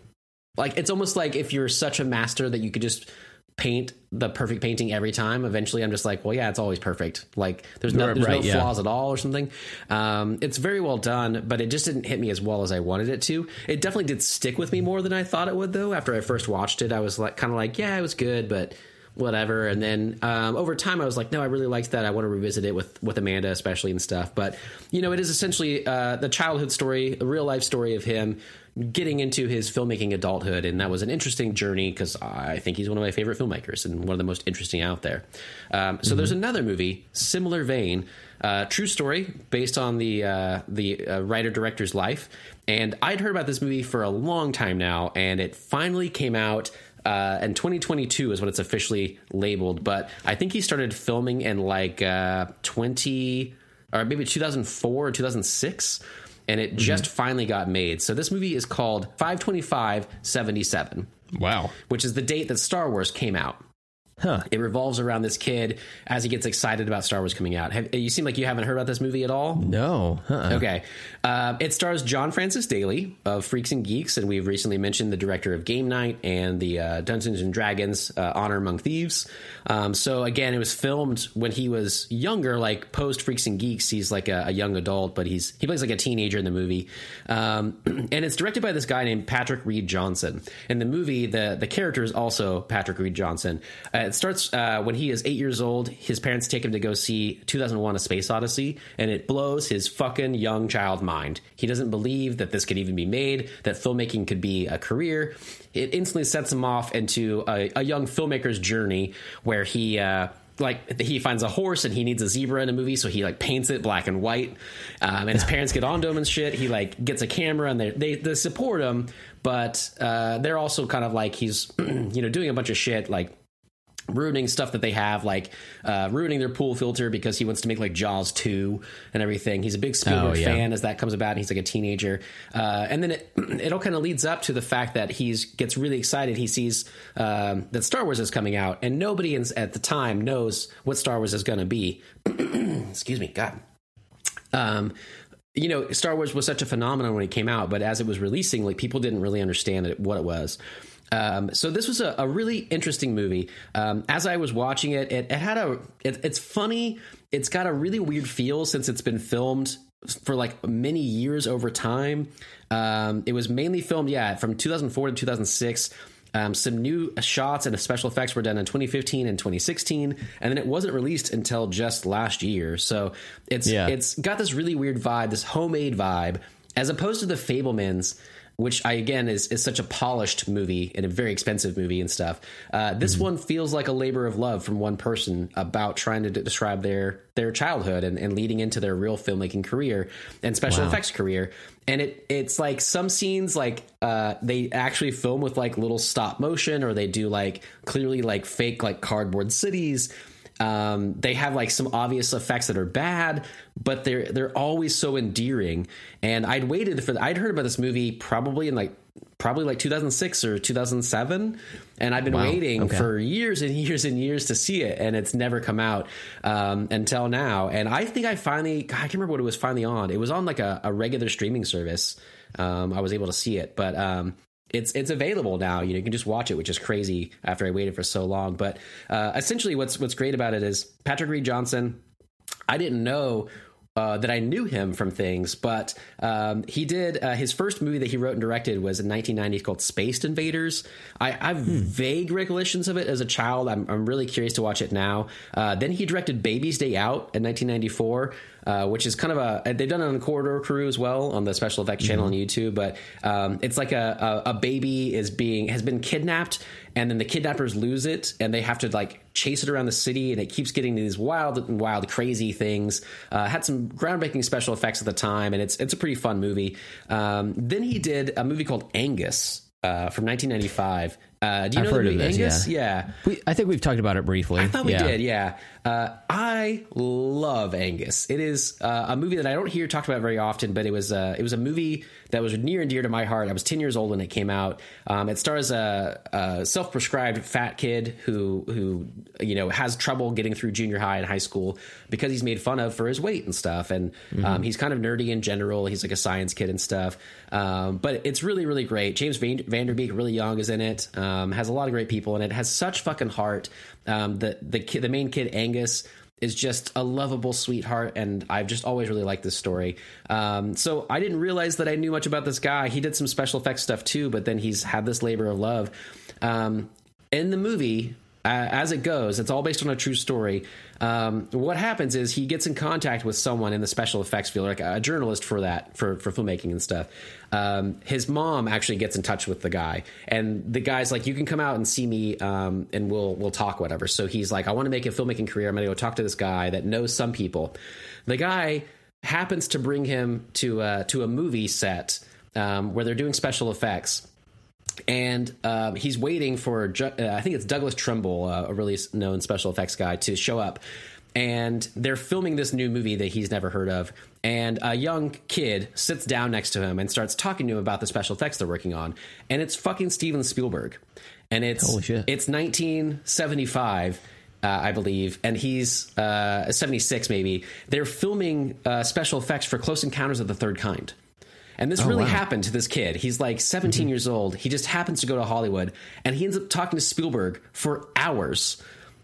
like it's almost like if you're such a master that you could just paint the perfect painting every time. Eventually, I'm just like, well, yeah, it's always perfect. Like there's no there's right, no yeah. flaws at all or something. Um, it's very well done, but it just didn't hit me as well as I wanted it to. It definitely did stick with me more than I thought it would, though. After I first watched it, I was like, kind of like, yeah, it was good, but whatever. And then um, over time, I was like, no, I really liked that. I want to revisit it with with Amanda, especially and stuff. But you know, it is essentially uh, the childhood story, a real life story of him getting into his filmmaking adulthood, and that was an interesting journey because I think he's one of my favorite filmmakers and one of the most interesting out there. Um, so mm-hmm. there's another movie, similar vein. Uh, true story based on the uh, the uh, writer director's life, and I'd heard about this movie for a long time now, and it finally came out uh, and 2022 is when it's officially labeled. But I think he started filming in like uh, 20 or maybe 2004 or 2006, and it mm-hmm. just finally got made. So this movie is called 52577. Wow. Which is the date that Star Wars came out. Huh. It revolves around this kid as he gets excited about Star Wars coming out. Have, you seem like you haven't heard about this movie at all. No. Uh-uh. Okay. Uh, it stars John Francis Daley of Freaks and Geeks, and we've recently mentioned the director of Game Night and the uh, Dungeons and Dragons uh, Honor Among Thieves. Um, so again, it was filmed when he was younger, like post Freaks and Geeks. He's like a, a, young adult, but he's he plays like a teenager in the movie. Um, and it's directed by this guy named Patrick Read Johnson. In the movie, the the character is also Patrick Read Johnson uh, it starts uh, when he is eight years old. His parents take him to go see 2001: A Space Odyssey, and it blows his fucking young child mind. He doesn't believe that this could even be made, that filmmaking could be a career. It instantly sets him off into a, a young filmmaker's journey where he. Uh, like he finds a horse and he needs a zebra in a movie, so he like paints it black and white. Um, and his parents get onto him and shit. He like gets a camera and they they, they support him, but uh, they're also kind of like he's you know doing a bunch of shit like ruining stuff that they have, like uh, ruining their pool filter because he wants to make like Jaws two and everything. He's a big Spielberg oh, yeah. fan as that comes about. And he's like a teenager, uh, and then it it all kind of leads up to the fact that he gets really excited. He sees um, that Star Wars is coming out, and nobody in, at the time knows what Star Wars is going to be. Excuse me, God. Um, you know, Star Wars was such a phenomenon when it came out, but as it was releasing, like people didn't really understand it, what it was. Um, so this was a, a really interesting movie. Um, as I was watching it, it, it had a. It, it's funny. It's got a really weird feel since it's been filmed for like many years over time. Um, it was mainly filmed, yeah, from 2004 to 2006. Um, some new shots and special effects were done in 2015 and 2016, and then it wasn't released until just last year. So it's yeah. it's got this really weird vibe, this homemade vibe, as opposed to the Fabelmans which I again is is such a polished movie and a very expensive movie and stuff. Uh, this mm-hmm. one feels like a labor of love from one person about trying to describe their their childhood and, and leading into their real filmmaking career and special wow. effects career. And it it's like some scenes like uh, they actually film with like little stop motion or they do like clearly like fake like cardboard cities um, they have like some obvious effects that are bad, but they're they're always so endearing. And I'd waited for I'd heard about this movie probably in like probably like 2006 or 2007 and i've been wow. waiting okay. for years and years and years to see it and it's never come out um, until now and i think i finally God, i can't remember what it was finally on it was on like a, a regular streaming service um, i was able to see it but um, it's it's available now. You know, you can just watch it, which is crazy after I waited for so long. But uh, essentially, what's what's great about it is Patrick Read Johnson. I didn't know uh, that I knew him from things, but um, he did uh, his first movie that he wrote and directed was in 1990 called Spaced Invaders. I, I have hmm. vague recollections of it as a child. I'm, I'm really curious to watch it now. Uh, then he directed Baby's Day Out in 1994 uh, which is kind of a they've done it on the Corridor Crew as well on the special effects channel mm-hmm. on YouTube. But um, it's like a, a, a baby is being has been kidnapped, and then the kidnappers lose it, and they have to like chase it around the city, and it keeps getting these wild wild crazy things. Uh, had some groundbreaking special effects at the time, and it's it's a pretty fun movie. Um, then he did a movie called Angus. Uh, from 1995. Uh, do you I've know the movie Angus? Yeah, yeah. We, I think we've talked about it briefly. I thought we did. Yeah, uh, I love Angus. It is uh, a movie that I don't hear talked about very often, but it was uh, it was a movie that was near and dear to my heart. I was ten years old when it came out. Um, it stars a, a, self-prescribed fat kid who who you know has trouble getting through junior high and high school because he's made fun of for his weight and stuff, and mm-hmm. um, he's kind of nerdy in general. He's like a science kid and stuff. Um, but it's really really great. James Van- Van Der Beek, really young, is in it. Um, has a lot of great people and it. Has such fucking heart. Um, the the the main kid Angus is just a lovable sweetheart, and I've just always really liked this story. Um, so I didn't realize that I knew much about this guy. He did some special effects stuff too, but then he's had this labor of love. Um, in the movie, as it goes, it's all based on a true story. Um, what happens is he gets in contact with someone in the special effects field, like a journalist for that, for, for filmmaking and stuff. Um, his mom actually gets in touch with the guy, and the guy's like, "You can come out and see me, um, and we'll we'll talk, whatever." So he's like, "I want to make a filmmaking career. I'm going to go talk to this guy that knows some people." The guy happens to bring him to uh, to a movie set um, where they're doing special effects and um, he's waiting for uh, I think it's Douglas Trumbull, uh, a really known special effects guy, to show up. And they're filming this new movie that he's never heard of. And a young kid sits down next to him and starts talking to him about the special effects they're working on. And it's fucking Steven Spielberg. And it's it's 1975. Uh, I believe, and he's uh, 76 maybe. They're filming uh, special effects for Close Encounters of the Third Kind. And this oh, really wow. happened to this kid. He's like 17 mm-hmm. years old. He just happens to go to Hollywood, and he ends up talking to Spielberg for hours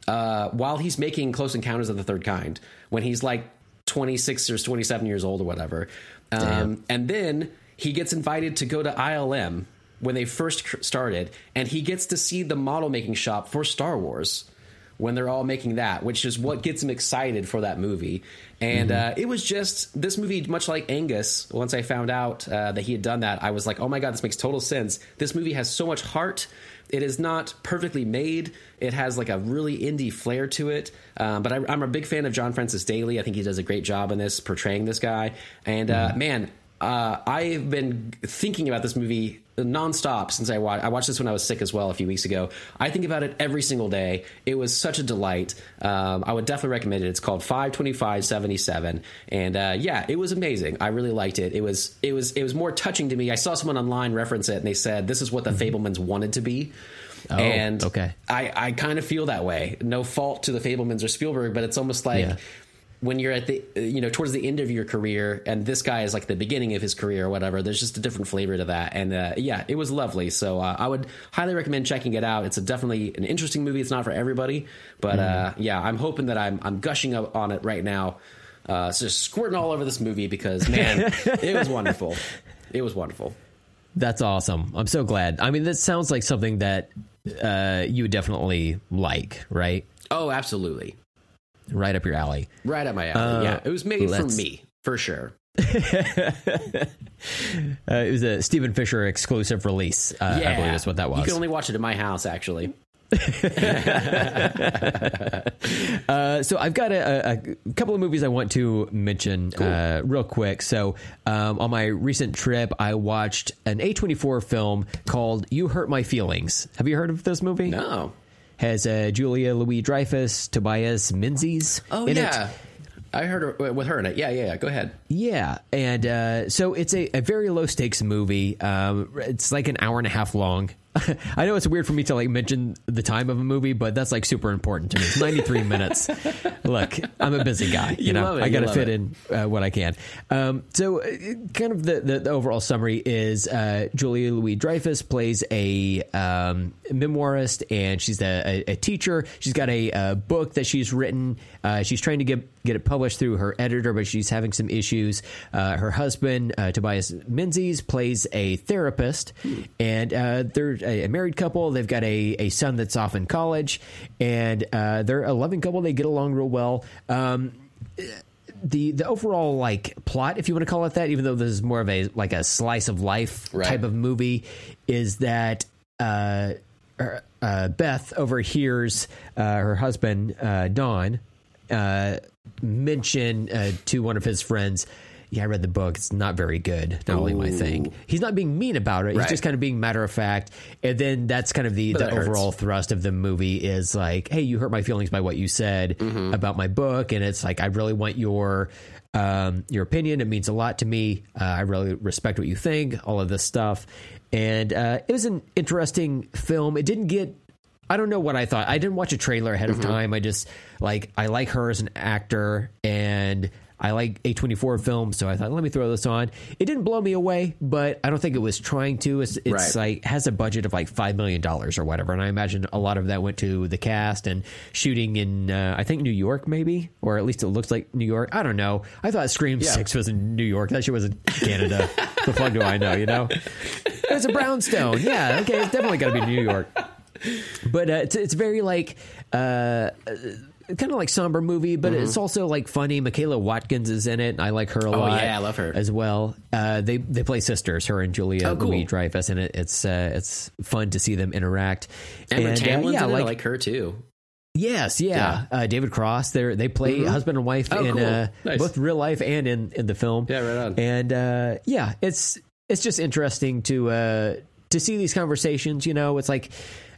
uh, while he's making Close Encounters of the Third Kind when he's like 26 or 27 years old or whatever. Um, and then he gets invited to go to ILM when they first started, and he gets to see the model making shop for Star Wars when they're all making that, which is what gets him excited for that movie. And mm-hmm. uh, it was just this movie, much like Angus. Once I found out uh, that he had done that, I was like, "Oh my god, this makes total sense." This movie has so much heart. It is not perfectly made. It has like a really indie flair to it. Um, but I, am a big fan of John Francis Daley. I think he does a great job in this portraying this guy. And uh, mm-hmm. man, uh, I've been thinking about this movie nonstop since I watched. I watched this when I was sick as well a few weeks ago. I think about it every single day. It was such a delight. Um, I would definitely recommend it. It's called Five Twenty Five Seventy Seven, and uh, yeah, it was amazing. I really liked it. It was it was it was more touching to me. I saw someone online reference it, and they said this is what the mm-hmm. Fabelmans wanted to be. Oh, and okay. I, I kind of feel that way. No fault to the Fabelmans or Spielberg, but it's almost like yeah when you're at the you know towards the end of your career and this guy is like the beginning of his career or whatever there's just a different flavor to that. And uh, yeah it was lovely. So uh, i would highly recommend checking it out. It's a definitely an interesting movie. It's not for everybody but mm. uh, yeah i'm hoping that i'm, I'm gushing up on it right now uh, so just squirting all over this movie because man it was wonderful. It was wonderful. That's awesome. I'm so glad. I mean this sounds like something that uh, you would definitely like right? Oh absolutely right up your alley. Right up my alley. Uh, yeah, it was made for me for sure. uh, it was a Steven Fisher exclusive release. Uh, yeah. I believe that's what that was. You can only watch it at my house, actually. uh, so I've got a, a, couple of movies I want to mention cool. uh, real quick. So um, on my recent trip, I watched an A24 film called "You Hurt My Feelings." Have you heard of this movie? No has uh, Julia Louis Dreyfus, Tobias Menzies. Oh yeah. It. I heard her, with her in it. Yeah, yeah, yeah. Go ahead. Yeah, and uh, so it's a, a, very low stakes movie. Um, it's like an hour and a half long. I know it's weird for me to like mention the time of a movie, but that's like super important to me. It's 93 minutes. Look, I'm a busy guy. You, you know, I got to fit it. in uh, what I can. Um, so, uh, kind of the, the, the, overall summary is uh, Julia Louis Dreyfus plays a um, memoirist, and she's a, a, a, teacher. She's got a, a book that she's written. Uh, she's trying to get get it published through her editor, but she's having some issues. Uh, her husband, uh, Tobias Menzies, plays a therapist, and uh, they're a, married couple. They've got a, a son that's off in college, and uh, they're a loving couple. They get along real well. Um, the the overall like plot, if you want to call it that, even though this is more of a like a slice of life right. type of movie, is that uh, uh, Beth overhears uh, her husband uh, Don uh, mention uh, to one of his friends, yeah, I read the book. It's not very good. Not really my thing. He's not being mean about it. He's just kind of being matter of fact. And then that's kind of the, the overall thrust of the movie is like, hey, you hurt my feelings by what you said mm-hmm. about my book. And it's like, I really want your um, your opinion. It means a lot to me. Uh, I really respect what you think, all of this stuff. And uh, it was an interesting film. It didn't get I don't know what I thought. I didn't watch a trailer ahead of mm-hmm. time. I just like I like her as an actor, and I like A24 films, so I thought, let me throw this on. It didn't blow me away, but I don't think it was trying to. It's, it's Right. like has a budget of like five million dollars or whatever, and I imagine a lot of that went to the cast and shooting in uh, I think New York, maybe, or at least it looks like New York. I don't know. I thought Scream Yeah. Six was in New York. That shit was in Canada. the fuck do I know? You know, it's a brownstone. Yeah, okay, it's definitely got to be New York. But uh, it's it's very like. Uh, Kind of like somber movie, but it's also like funny. Michaela Watkins is in it. I like her a lot. Mm-hmm. Oh, yeah, I love her. as well. Uh, they they play sisters, her and Julia Oh, cool. Louis Dreyfus, and it, it's uh, it's fun to see them interact. Amber and, uh, yeah, in it. I like, like her too. yes, yeah. Uh, David Cross, they they play husband and wife Oh, in cool. uh, Nice. both real life and in in the film. Yeah, right on. And uh, yeah, it's it's just interesting to uh, to see these conversations. You know, it's like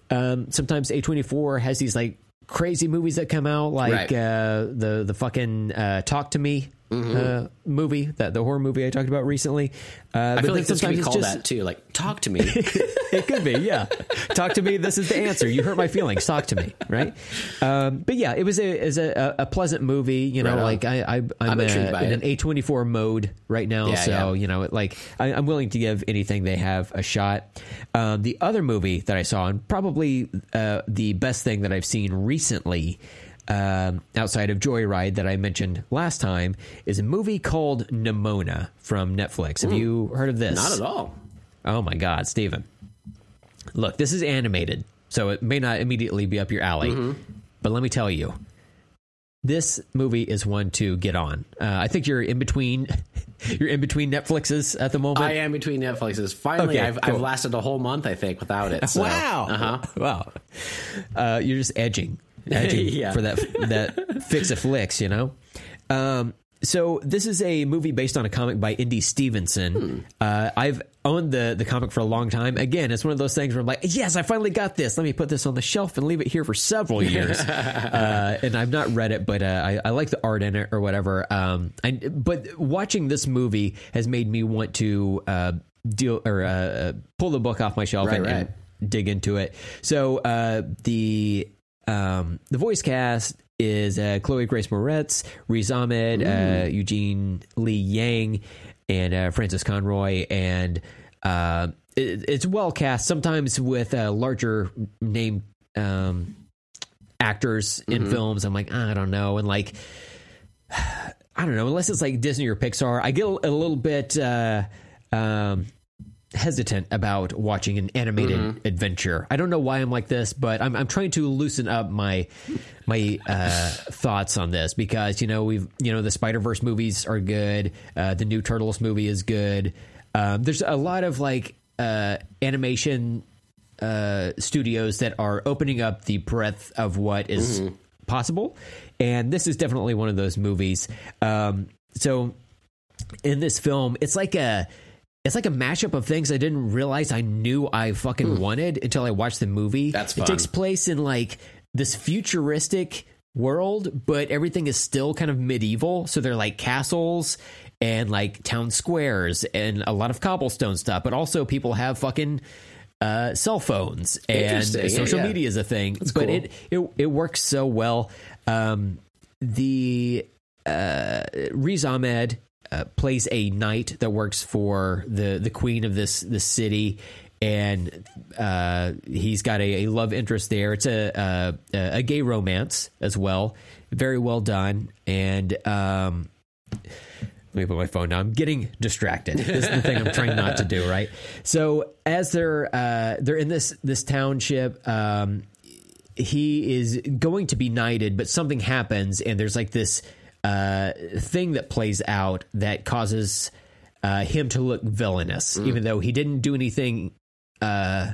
um, sometimes A twenty four has these like crazy movies that come out, like Right. uh, the the fucking uh, Talk to Me. Mm-hmm. Uh, movie that the horror movie I talked about recently. Uh, I but feel like this could be sometimes called just- that too. Like, talk to me. it could be, yeah. Talk to me. This is the answer. You hurt my feelings. Talk to me, right? Um, but yeah, it was a is a, a pleasant movie. You know, Right like I, I I'm, I'm uh, intrigued by in it. an A twenty four mode right now. Yeah, so yeah. you know, like I, I'm willing to give anything they have a shot. Um, the other movie that I saw, and probably uh, the best thing that I've seen recently. Um, outside of Joyride that I mentioned last time is a movie called Nimona from Netflix. Have you heard of this? Not at all. Oh my God, Steven. Look, this is animated, so it may not immediately be up your alley. Mm-hmm. But let me tell you, this movie is one to get on. Uh, I think you're in between. You're in between Netflixes at the moment. I am between Netflixes. Finally, Okay, I've, cool. I've lasted a whole month, I think, without it. So. wow! Uh-huh. Wow! Uh, you're just edging, Yeah. for that that fix a flicks, you know. Um, so this is a movie based on a comic by ND Stevenson. Hmm. Uh, I've owned the the comic for a long time. Again, it's one of those things where I'm like, yes, I finally got this. Let me put this on the shelf and leave it here for several years. uh, and I've not read it, but uh, I, I like the art in it or whatever. Um, I, but watching this movie has made me want to uh, deal or uh, pull the book off my shelf Right, and, and dig into it. So uh, the um, the voice cast is uh, Chloe Grace Moretz, Riz Ahmed, uh, Eugene Lee Yang, and uh, Frances Conroy, and uh, it, it's well cast. Sometimes with uh, larger name um, actors in films, I'm like, I don't know, and like. I don't know, unless it's like Disney or Pixar, I get a little bit uh, um, hesitant about watching an animated adventure. I don't know why I'm like this, but I'm, I'm trying to loosen up my my uh, thoughts on this because you know we've you know the Spider Verse movies are good, uh, the new Turtles movie is good. Um, there's a lot of like uh, animation uh, studios that are opening up the breadth of what is possible, and this is definitely one of those movies. Um, so in this film, it's like a it's like a mashup of things I didn't realize I knew I fucking wanted until I watched the movie. That's It takes place in like this futuristic world, but everything is still kind of medieval. So they're like castles and like town squares and a lot of cobblestone stuff, but also people have fucking uh, cell phones and Interesting. Yeah, social yeah. media is a thing. but cool. it, it it works so well. Um, the uh, Riz Ahmed uh, plays a knight that works for the the queen of this this city, and uh, he's got a, a love interest there. It's a, a a gay romance as well, very well done. And um, let me put my phone down. I'm getting distracted. This is the thing I'm trying not to do. Right. So as they're uh, they're in this this township. Um, he is going to be knighted, but something happens, and there's like this uh, thing that plays out that causes uh, him to look villainous, even though he didn't do anything uh,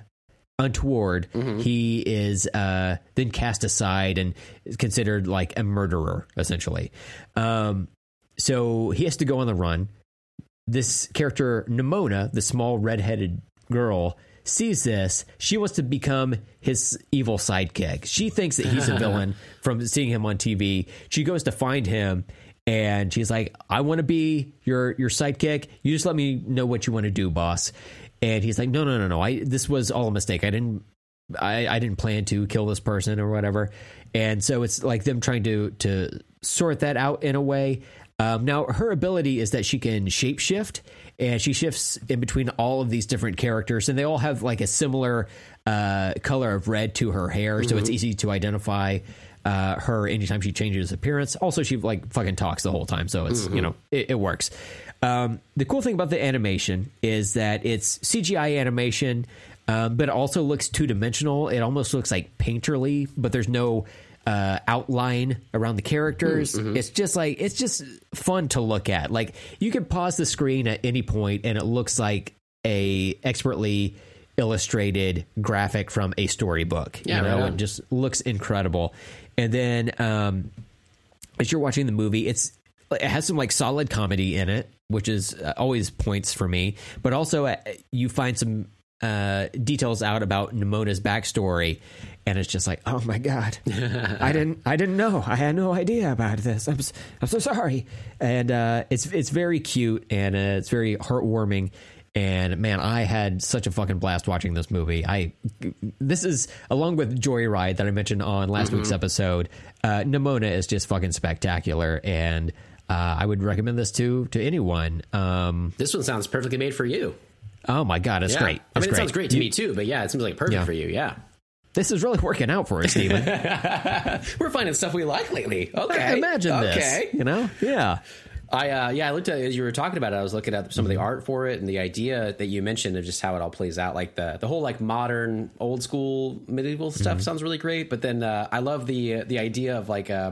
untoward. He is uh, then cast aside and considered like a murderer, essentially. Um, so he has to go on the run. This character, Nimona, the small redheaded girl, sees this. She wants to become his evil sidekick. She thinks that he's a villain from seeing him on TV. She goes to find him and she's like, I want to be your your sidekick. You just let me know what you want to do, boss. And he's like, No, no, no, no. I this was all a mistake. I didn't I, I didn't plan to kill this person or whatever. And so it's like them trying to to sort that out in a way. Um, now, her ability is that she can shapeshift, and she shifts in between all of these different characters, and they all have like a similar uh, color of red to her hair, so it's easy to identify uh, her anytime she changes appearance. Also, she like fucking talks the whole time, so it's you know it, it works. Um, the cool thing about the animation is that it's CGI animation, um, but it also looks two dimensional. It almost looks like painterly, but there's no uh, outline around the characters. It's just like it's just fun to look at. Like you can pause the screen at any point, and it looks like a expertly illustrated graphic from a storybook. Yeah, you know, right it just looks incredible. And then um, as you're watching the movie, it's it has some like solid comedy in it, which is uh, always points for me. But also, uh, you find some uh, details out about Nimona's backstory, and it's just like, oh my god, I didn't, I didn't know, I had no idea about this. I'm, I'm so sorry. And uh, it's it's very cute and uh, it's very heartwarming. And man, I had such a fucking blast watching this movie. I this is along with Joyride that I mentioned on last week's episode. Uh, Nimona is just fucking spectacular, and uh, I would recommend this to to anyone. Um, This one sounds perfectly made for you. Oh my god, it's Yeah. great! I mean, it sounds great to You- me too, but yeah, it seems like perfect Yeah. for you. Yeah. This is really working out for us, Steven. We're finding stuff we like lately. Okay. Imagine okay. this. Okay, you know? Yeah. I uh, yeah, I looked at as you were talking about it. I was looking at some of the art for it and the idea that you mentioned of just how it all plays out. Like the the whole like modern, old school, medieval stuff sounds really great. But then uh, I love the the idea of like uh,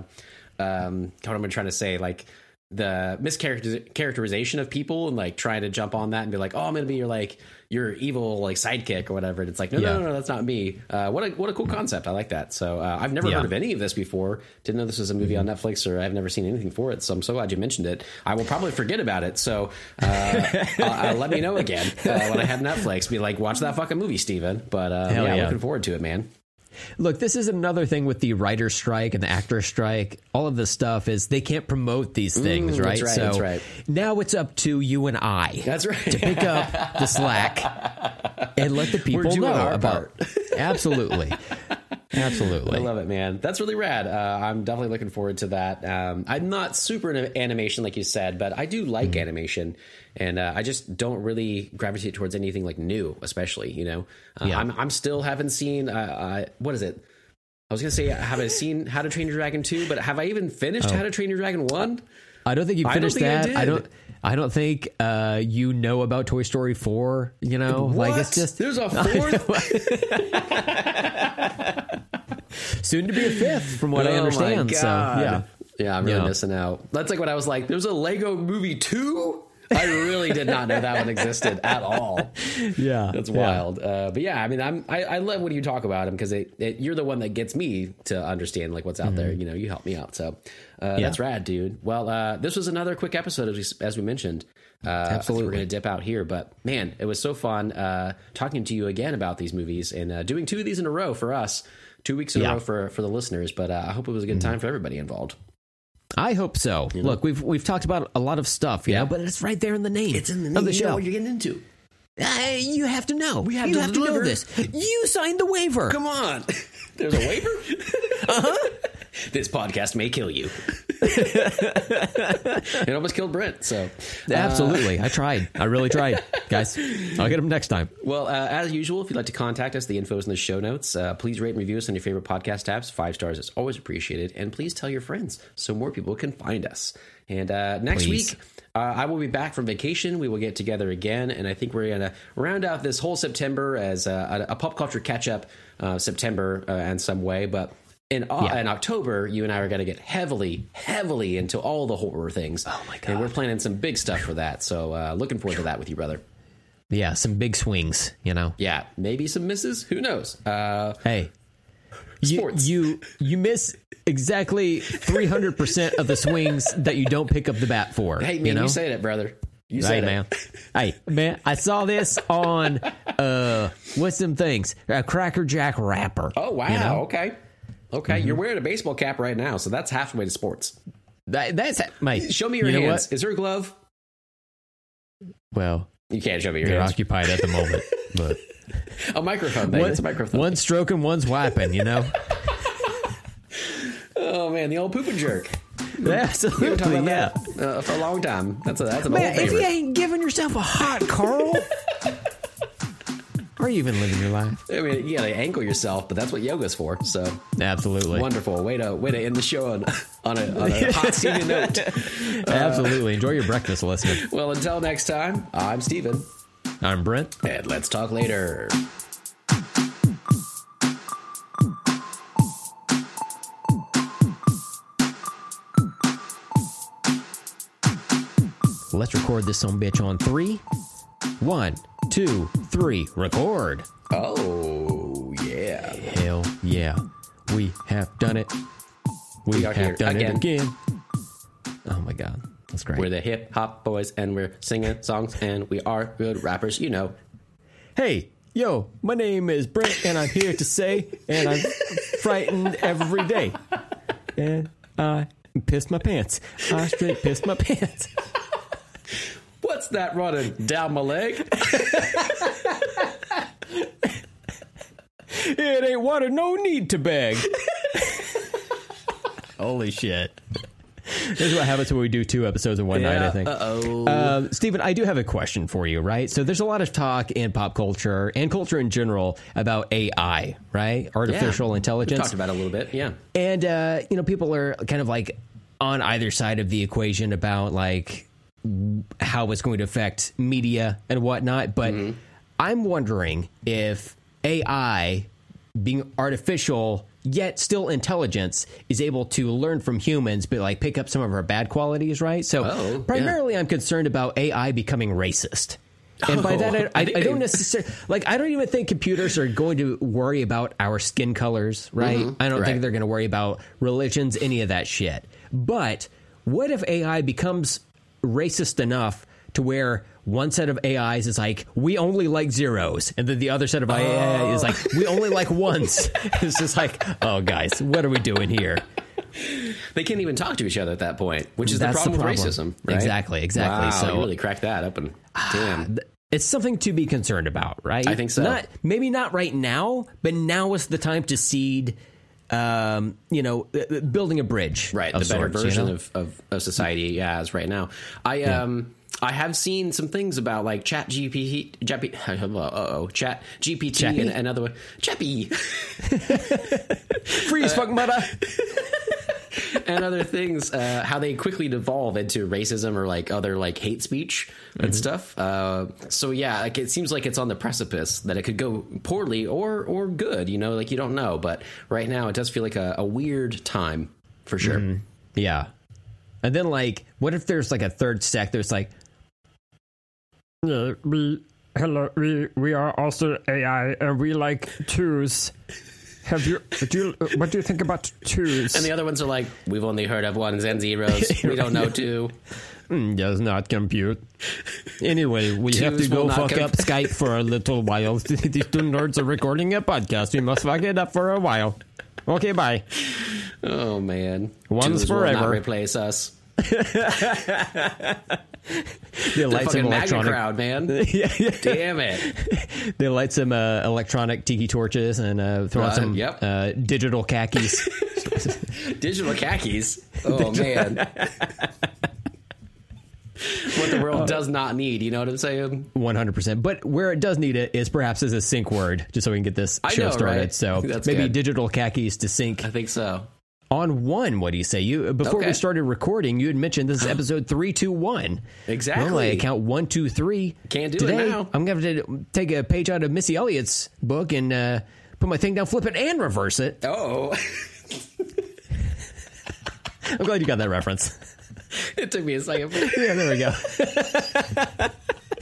um, what am I trying to say? Like the mischaracterization of people and like trying to jump on that and be like, oh, I'm gonna be your like your evil like sidekick or whatever. And it's like, no, Yeah. no, no, no, that's not me. Uh, what a what a cool concept. I like that. So uh, I've never Yeah. heard of any of this before. Didn't know this was a movie on Netflix, or I've never seen anything for it. So I'm so glad you mentioned it. I will probably forget about it. So uh, uh, uh, let me know again uh, when I have Netflix. Be like, watch that fucking movie, Steven. But uh, yeah, yeah. looking forward to it, man. Look, this is another thing with the writer's strike and the actor's strike. All of this stuff is they can't promote these things, Mm, right? that's right, So that's right. now it's up to you and I That's right. to pick up the slack and let the people know about. Absolutely, absolutely. I love it, man. That's really rad. Uh, I'm definitely looking forward to that. Um, I'm not super into animation, like you said, but I do like Mm-hmm. animation, and uh, I just don't really gravitate towards anything like new, especially. You know, uh, Yeah. I'm I'm still haven't seen. Uh, uh, what is it? I was gonna say, have I seen How to Train Your Dragon two? But have I even finished How to Train Your Dragon one? I don't think you I finished think that. I, did. don't. I don't think uh, you know about Toy Story four. You know, like it's just there's a fourth. soon to be a fifth, from what I Oh my understand. So yeah, Yeah, I'm really Yeah. missing out. That's like what I was like, there's a Lego movie two? I really did not know that one existed at all. yeah, That's yeah. wild. Uh, but yeah, I mean, I'm, I, I love when you talk about them because it, it, you're the one that gets me to understand like what's out there. You know, you help me out. So uh, that's rad, dude. Well, uh, this was another quick episode as we, as we mentioned. Uh, Absolutely. We're to dip out here, but man, it was so fun uh, talking to you again about these movies and uh, doing two of these in a row for us, two weeks in Yeah. a row for for the listeners. But uh, I hope it was a good time for everybody involved. I hope so. Look, we've we've talked about a lot of stuff, you Yeah. know, but it's right there in the name. It's in the name of the show. what you're getting into. Uh, you have to know. We have you to have to know this. You signed the waiver. Come on. There's a waiver? uh-huh. This podcast may kill you. it almost killed Brent, so. Absolutely, I tried. I really tried, guys. I'll get him next time. Well, uh, as usual, if you'd like to contact us, the info is in the show notes. Uh, please rate and review us on your favorite podcast apps. Five stars is always appreciated. And please tell your friends so more people can find us. And uh, next Please. week, uh, I will be back from vacation. We will get together again. And I think we're going to round out this whole September as a, a, a pop culture catch up uh, September uh, in some way. But in, uh, Yeah. in October, you and I are going to get heavily, heavily into all the horror things. Oh, my god! And we're planning some big stuff for that. So uh, looking forward to that with you, brother. Yeah, some big swings. You know. Yeah, maybe some misses. Who knows? Uh, Hey, you Sports. you you miss exactly three hundred percent of the swings that you don't pick up the bat for. hey, man, you you, know. said it, brother. You Hey said man, hey man, I saw this on uh, what's them things? A Cracker Jack wrapper. Oh wow. You know? Okay. Okay, Mm-hmm. you're wearing a baseball cap right now, so that's halfway to sports. That, that's mate. Show me your you hands. Is there a glove? Well, You can't show me your they're hands. occupied at the moment, but A microphone thing. one, It's a microphone. one's stroking, one's wiping. You know, Oh man, the old poop and jerk. absolutely, about yeah. that? uh, for a long time. That's a that's a Man, if you ain't giving yourself a hot Carl, are you even living your life? I mean, you gotta angle yourself, but that's what yoga's for. So Absolutely. wonderful way to way to end the show on on a, on a hot steamy note. Uh, Absolutely. Enjoy your breakfast, listener. Well, until next time, I'm Steven, I'm Brent. and let's talk later. Let's record this some bitch on three. One, two, three. Record. Oh yeah. Hell yeah. We have done it. We, We are have here done again. it again. Oh my god. That's great. We're the hip hop boys, and we're singing songs, and we are good rappers. You know. Hey, yo, my name is Brent, and I'm here to say, and I'm frightened every day. And I pissed my pants. I straight pissed my pants. What's that running down my leg? It ain't water, no need to beg. Holy shit. This is what happens when we do two episodes in one night, I think. Uh oh. Um, Steven, I do have a question for you, right? So there's a lot of talk in pop culture and culture in general about AI, right? Artificial We intelligence. talked about it a little bit. Yeah. And uh, you know, people are kind of like on either side of the equation about like how it's going to affect media and whatnot. But I'm wondering if AI, being artificial yet still intelligence, is able to learn from humans, but like pick up some of our bad qualities, right? So Oh, yeah. primarily, I'm concerned about AI becoming racist. And by that, I, I, I don't necessarily like. I don't even think computers are going to worry about our skin colors, right? I don't Mm-hmm. Right. think they're going to worry about religions, any of that shit. But what if AI becomes racist enough to where one set of AIs is like, we only like zeros, and then the other set of AI oh. is like, we only like ones. it's just like, oh, guys, what are we doing here? They can't even talk to each other at that point, which is the problem, the with problem. racism. Right? Exactly, exactly. Wow, So- you really cracked that up, and ah, damn. It's something to be concerned about, right? I think so. Not maybe not right now, but now is the time to seed. Um, you know, uh, uh, building a bridge, right of the better sorts, you version know? of, of, of society as right now i um i have seen some things about like chat gpt gp uh-oh chat gpt Chappy? and another one chappy freeze, fuck mother. and other things uh, how they quickly devolve into racism or like other like hate speech and stuff. Uh, so yeah like it seems like it's on the precipice that it could go poorly or or good you know like you don't know. But right now it does feel like a, a weird time for sure. Yeah. And then like what if there's like a third sect There's like Yeah, we hello we we are also AI and we like twos. Have you do you, what do you think about twos? and the other ones are like we've only heard of ones and zeros we don't know two "Mm, does not compute. Anyway, we have to go fuck com- up Skype for a little while. These two nerds are recording a podcast. We must fuck it up for a while. Okay, bye. Oh man, One's Twos will not forever. replace us. They light some electronic crowd, man. yeah, yeah. Damn it. They light some uh, electronic tiki torches and uh, throw on Uh, some yep. uh, digital khakis. Digital khakis. Oh man. what the world does not need. You know what I'm saying? One hundred percent. But where it does need it is perhaps as a sync word, just so we can get this show know, started. right? So That's maybe good. digital khakis to sync I think so. On one. What do you say? You before we started recording, you had mentioned this is episode three two one. Exactly. Normally I count one two three. Can't do it Today, now. I'm going to take a page out of Missy Elliott's book and uh, put my thing down, flip it, and reverse it. Oh, I'm glad you got that reference. it took me a second. Yeah, there we go.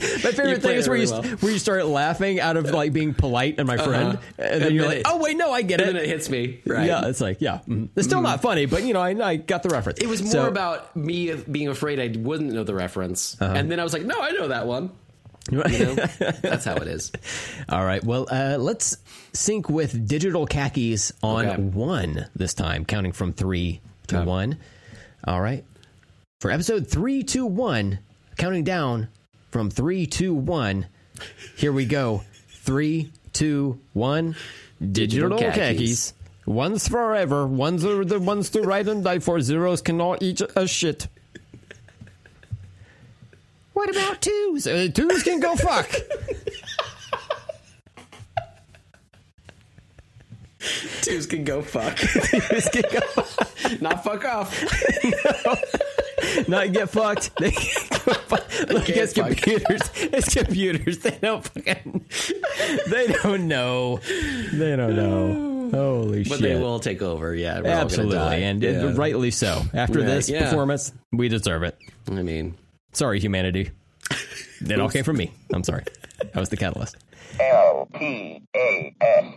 My favorite thing is where really you well. where you start laughing out of like being polite and my friend, and then you're like, "Oh wait, no, I get And it." then it hits me. Right. Yeah, it's like, yeah, mm. it's still not funny, but you know, I, I got the reference. It was more So- about me being afraid I wouldn't know the reference, and then I was like, "No, I know that one." You know, that's how it is. All right, well, uh, let's sync with digital khakis on Okay. one this time, counting from three to Okay. one. All right, for episode three to one, counting down from three to one. Here we go. Three, two, one. Digital, Digital khakis. khakis. One's forever. One's are the ones to write and die for. Zeros cannot eat a shit. What about twos? Uh, twos can go fuck. Twos can go fuck. twos can go fuck. Not fuck off. Not get fucked. They can go fuck. Look, can't it's fuck. computers. It's computers. They don't fucking. They don't know. They don't know. Holy But shit. But they will take over. Yeah, we're Absolutely, and Yeah. rightly so. After Right, this yeah. performance, we deserve it. I mean, Sorry, humanity. It all came from me. I'm sorry. I was the catalyst. L T A S